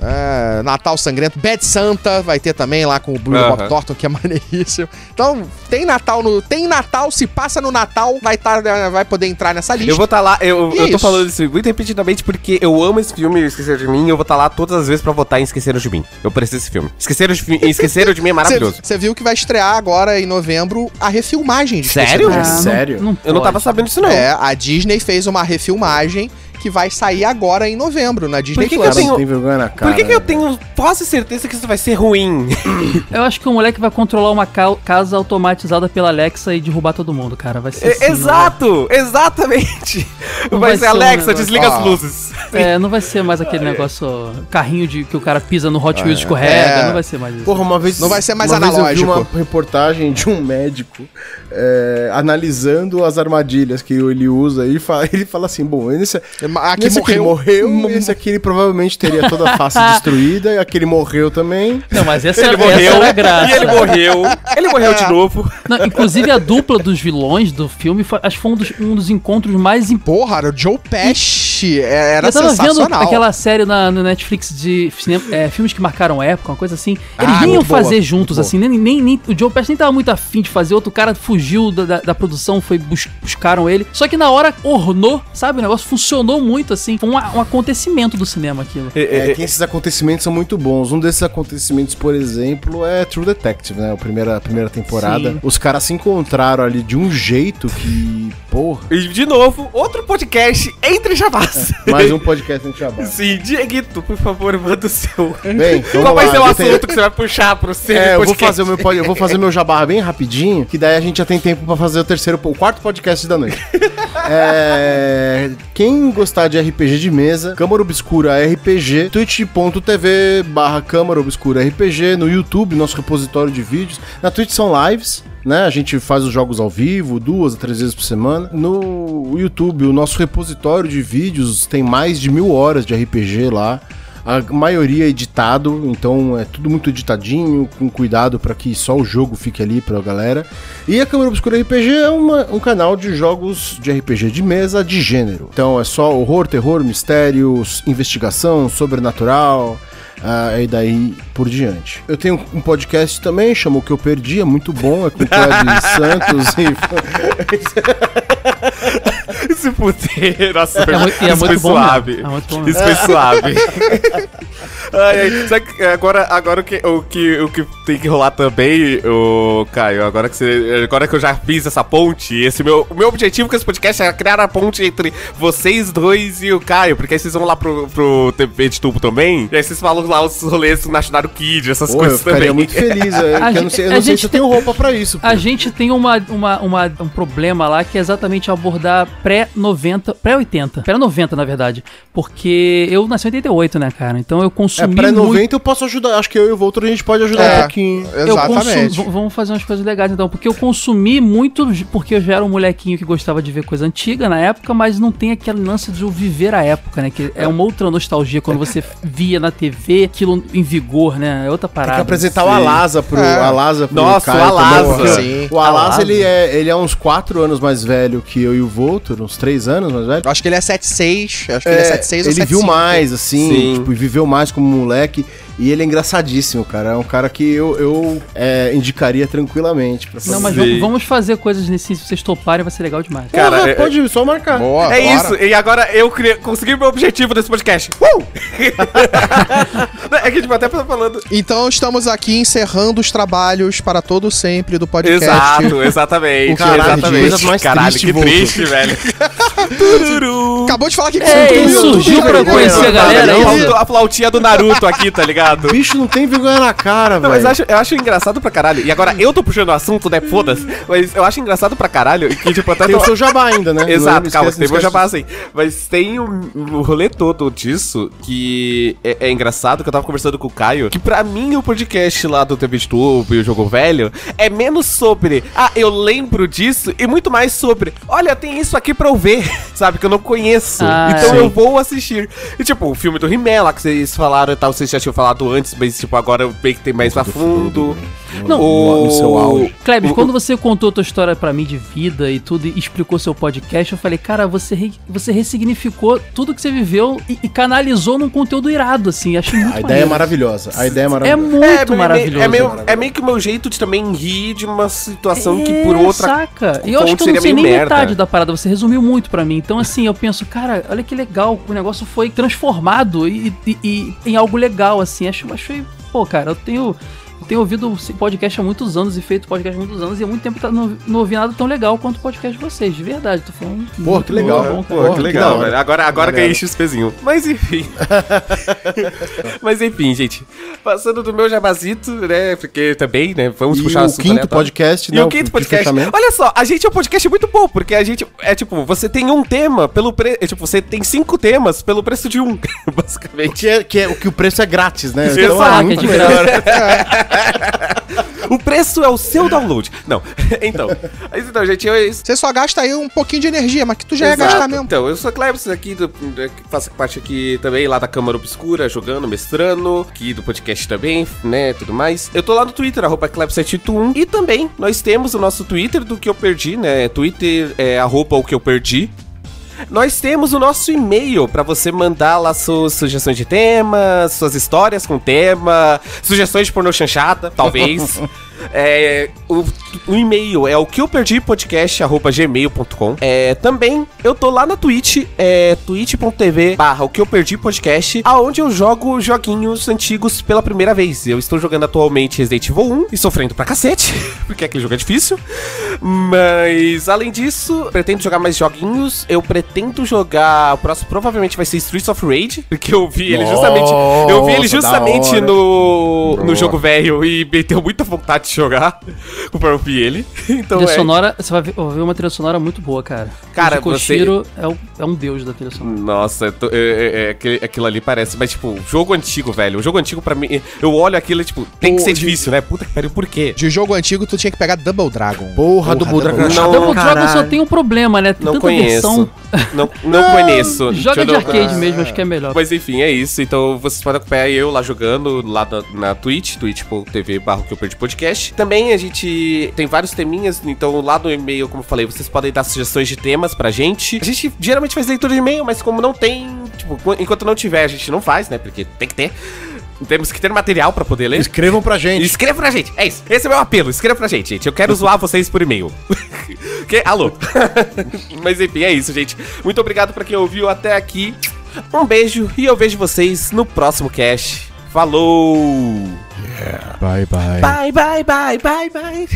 É, Natal Sangrento. Bad Santa vai ter também lá com o Blue. Bob Thornton, que é maneiríssimo. Então, tem Natal no. Tem Natal, se passa no Natal, vai, tá, vai poder entrar nessa lista. Eu vou estar lá, eu, E eu é tô isso. falando isso muito repetidamente porque eu amo esse filme, Esqueceram de Mim, e eu vou estar lá todas as vezes pra votar em Esqueceram de Mim. Eu preciso desse filme. Esqueceram de, Fi- Esqueceram de Mim é maravilhoso. Você viu que vai estrear agora em novembro a refilmagem de Sério? Esqueceram de Mim. Ah, não- sério? Eu não tava sabendo disso, não. É, a Disney fez uma refilmagem que vai sair agora em novembro na Disney Por que que Plus. eu tenho- Não tem vergonha na cara. Por que, que eu né? tenho quase certeza que isso vai ser ruim? Eu acho que o moleque vai controlar uma ca- casa automatizada pela Alexa e derrubar todo mundo, cara. Vai ser É, assim, Exato! Exatamente! Não vai, vai ser um Alexa, negócio- desliga Ó. as luzes. É, não vai ser mais aquele negócio carrinho de que o cara pisa no Hot Wheels e escorrega, É. não vai ser mais isso. Porra, uma vez. Não vai ser mais uma vez analógico. eu vi uma reportagem de um médico é, analisando as armadilhas que ele usa e fala, ele fala assim: bom, esse, Aqui esse aqui ele morreu. morreu, esse aqui ele provavelmente teria toda a face destruída, e aquele morreu também. Não, mas essa, Ele essa morreu, era a graça. e ele morreu, ele morreu de novo. Não, inclusive a dupla dos vilões do filme, foi- acho que foi um dos, um dos encontros mais importantes. Porra, era o Joe Pesci assistir. É- Era eu tava vendo sensacional. aquela série na, no Netflix de cinema- é, filmes que marcaram época, uma coisa assim. Eles Ah, vinham muito boa, fazer juntos, assim. Nem, nem, nem- o Joe Pesci nem tava muito afim de fazer, outro cara fugiu da, da, da produção, foi bus- buscaram ele. Só que na hora ornou, sabe? O negócio funcionou muito, assim. Foi um, um acontecimento do cinema aquilo. É, que esses acontecimentos são muito bons. Um desses acontecimentos, por exemplo, é True Detective, né? A primeira, a primeira temporada. Sim. Os caras se encontraram ali de um jeito que, porra. E de novo, outro podcast entre jabás. Mais um podcast no Jabá. Sim, Dieguito, por favor, manda o seu. Bem, Qual vai lá, ser o assunto que você vai puxar pro seu É, eu vou, fazer o meu, pod- eu vou fazer meu jabá bem rapidinho, que daí a gente já tem tempo pra fazer o terceiro, o quarto podcast da noite. É, quem gostar de RPG de mesa, Câmara Obscura RPG, twitch.tv barra Câmara Obscura RPG, no YouTube, nosso repositório de vídeos. Na Twitch são lives, né? A gente faz os jogos ao vivo, duas a três vezes por semana. No YouTube, o nosso repositório de vídeos tem mais de mil horas de RPG lá. A maioria é editado, então é tudo muito editadinho, com cuidado para que só o jogo fique ali pra galera. E a Câmara Obscura RPG é uma- um canal de jogos de RPG de mesa de gênero. Então é só horror, terror, mistérios, investigação, sobrenatural. ah, e daí por diante. Eu tenho um podcast também, chamou Que Eu Perdi, é muito bom, é com o Cláudio Santos e Se fuder, nossa, É muito- e é muito foi bom suave. mesmo. É muito bom mesmo. Isso foi suave. ai, ai, agora, agora o, que, o, que, o que tem que rolar também, o Caio, agora que, você, agora que eu já fiz essa ponte, esse meu, o meu objetivo com esse podcast é criar a ponte entre vocês dois e o Caio, porque aí vocês vão lá pro, pro TV de tubo também, e aí vocês falam lá os rolês na National Kid, essas Pô, eu coisas ficaria também. muito feliz. é, A eu não gente- sei, eu a não sei gente se eu tenho roupa pra isso. pô. A gente tem uma, uma, uma- um problema lá que é exatamente abordar pré-90, pré-80, pré-90 na verdade, porque eu nasci em 88, né, cara? Então eu É, consumi pré-90 muito... eu posso ajudar. Acho que eu e o Voltor a gente pode ajudar É. um pouquinho. Eu consumi, Exatamente. v- vamos fazer umas coisas legais então, porque eu consumi muito, porque eu já era um molequinho que gostava de ver coisa antiga na época, mas não tem aquele lance de eu viver a época, né? Que é uma outra nostalgia quando você via na TV aquilo em vigor, né? É outra Tem parada. que apresentar o. Alasa pro É. Alasa pro Nossa, Caio o Alasa. Sim. O Alasa, Alasa. ele é, ele é uns 4 anos mais velho que eu e o Voltor, uns 3 anos mais velho. Eu acho que ele é 7'6", acho que ele é 7'6 ou ele viu 7'5". mais, assim, Sim. tipo, e viveu mais como moleque. E ele é engraçadíssimo, cara. É um cara que eu, eu é, indicaria tranquilamente pra Não, mas vamos, vamos fazer coisas nesse, se vocês toparem, vai ser legal demais. Cara, Porra, é- pode só marcar. Boa, É bora. isso, e agora eu criei- consegui meu objetivo desse podcast. Uh! é que tipo, até falando. Então estamos aqui encerrando os trabalhos para todo sempre do podcast. Exato, exatamente. Caralho, exatamente. coisa mais Caralho, triste, que Volto. triste, velho. Tururu. Acabou de falar que É, tudo- surgiu pra bem, conhecer a galera, é? A flautinha do Naruto aqui, tá ligado? O bicho não tem vergonha na cara, velho. mas eu acho, eu acho engraçado pra caralho. E agora eu tô puxando o assunto, né? Foda-se. Mas eu acho engraçado pra caralho que, tipo, até. Tem o seu jabá ainda, né? Exato, calma, esquece- tem esquece jabá assim. Mas tem o, o rolê todo disso que é, é engraçado, que eu tava conversando com o Caio, que pra mim o podcast lá do TV de Tubo e o Jogo Velho é menos sobre, ah, eu lembro disso, e muito mais sobre, olha, tem isso aqui pra eu ver, sabe, que eu não conheço. Ah, então sim. eu vou assistir. E tipo, o filme do He-Man lá que vocês falaram e tal, vocês já tinham falado antes, mas tipo, agora eu meio que tem mais a fundo. Não, o... no seu auge. Klebs, o- quando você contou a tua história pra mim de vida e tudo, e explicou seu podcast, eu falei, cara, você, re- você ressignificou tudo que você viveu e, e canalizou num conteúdo irado, assim. Achei muito A ideia é maravilhosa. A ideia é É maravilhosa. muito É, meio- maravilhoso. É meio, é meio que o meu jeito de também rir de uma situação que por É, outra. Saca? E eu acho fonte que eu não sei nem merda. metade da parada, você resumiu muito pra mim. Então, assim, eu penso, cara, olha que legal, o negócio foi transformado e, e- e em algo legal, assim. Acho, achei, pô, cara, eu tenho. Eu tenho ouvido esse podcast há muitos anos e feito podcast há muitos anos e há muito tempo tá- não, não ouvi nada tão legal quanto o podcast de vocês, de verdade. Tô falando. Pô, muito que legal. bom, Pô, cara. que legal, velho. Agora, agora ganhei XPzinho. Mas enfim. Mas enfim, gente. Passando do meu jabazito, né? Porque também, né? Vamos E puxar o quinto aleatório. podcast, E né, o quinto podcast. Olha só, a gente é um podcast muito bom, porque a gente é tipo, você tem um tema pelo preço. Tipo, você tem cinco temas pelo preço de um, basicamente. Que é, que é o que o preço é grátis, né? Exato. Ah, que é muito de melhor. O preço é o seu download. Não. Então. Mas então, gente, eu. Você só gasta aí um pouquinho de energia, mas que tu já ia Exato. gastar mesmo. Então, eu sou Clebson aqui, do, faço parte aqui também lá da Câmara Obscura, jogando, mestrando, aqui do podcast também, né, tudo mais. Eu tô lá no Twitter, arroba Cleb781, e também nós temos o nosso Twitter do que eu perdi, né, Twitter é arroba o que eu perdi. Nós temos o nosso e-mail pra você mandar lá suas sugestões de temas, suas histórias com tema, sugestões de pornô chanchada, talvez. É, o, o e-mail é o que eu perdi podcast@gmail.com. É, também eu tô lá na Twitch, é twitch.tv barra o que eu perdi podcast, aonde eu jogo joguinhos antigos pela primeira vez. Eu estou jogando atualmente Resident Evil 1 e sofrendo pra cacete, porque aquele jogo é difícil. Mas além disso, pretendo jogar mais joguinhos. Eu pretendo jogar. O próximo provavelmente vai ser Streets of Rage, porque eu vi ele justamente. Eu vi ele Nossa, justamente no, no jogo velho e me deu muita vontade de jogar. Eu vi ele. Então trilha é. sonora, você vai ver, ouvir uma trilha sonora muito boa, cara. Cara, o Koshiro é, o- é um deus da trilha sonora. Nossa, tô- é, é, é, aquele- aquilo ali parece, mas tipo, jogo antigo, velho. O jogo antigo pra mim, eu olho aquilo e tipo, tem que ser de- difícil, né? Puta que pariu, por quê? De jogo antigo, tu tinha que pegar Double Dragon. Porra, Double Dragon Não, Double Dragon só tem um problema, né? Tem Não tanta conheço. versão. Não, não conheço. Joga de arcade mesmo, acho que é melhor. Mas enfim, é isso. Então vocês podem acompanhar eu lá jogando lá na, na Twitch, twitch.tv barra que eu perdi podcast. Também a gente tem vários teminhas, então lá no e-mail, como eu falei, vocês podem dar sugestões de temas pra gente. A gente geralmente faz leitura de e-mail, mas como não tem, tipo, enquanto não tiver, a gente não faz, né? Porque tem que ter. Temos que ter material pra poder ler. Escrevam pra gente. Escreva pra gente, é isso. Esse é o meu apelo. Escreva pra gente, gente. Eu quero zoar vocês por e-mail. que? Alô. Mas enfim, é isso, gente. Muito obrigado pra quem ouviu até aqui. Um beijo e eu vejo vocês no próximo cast. Falou! Bye, bye. Bye, bye, bye, bye, bye.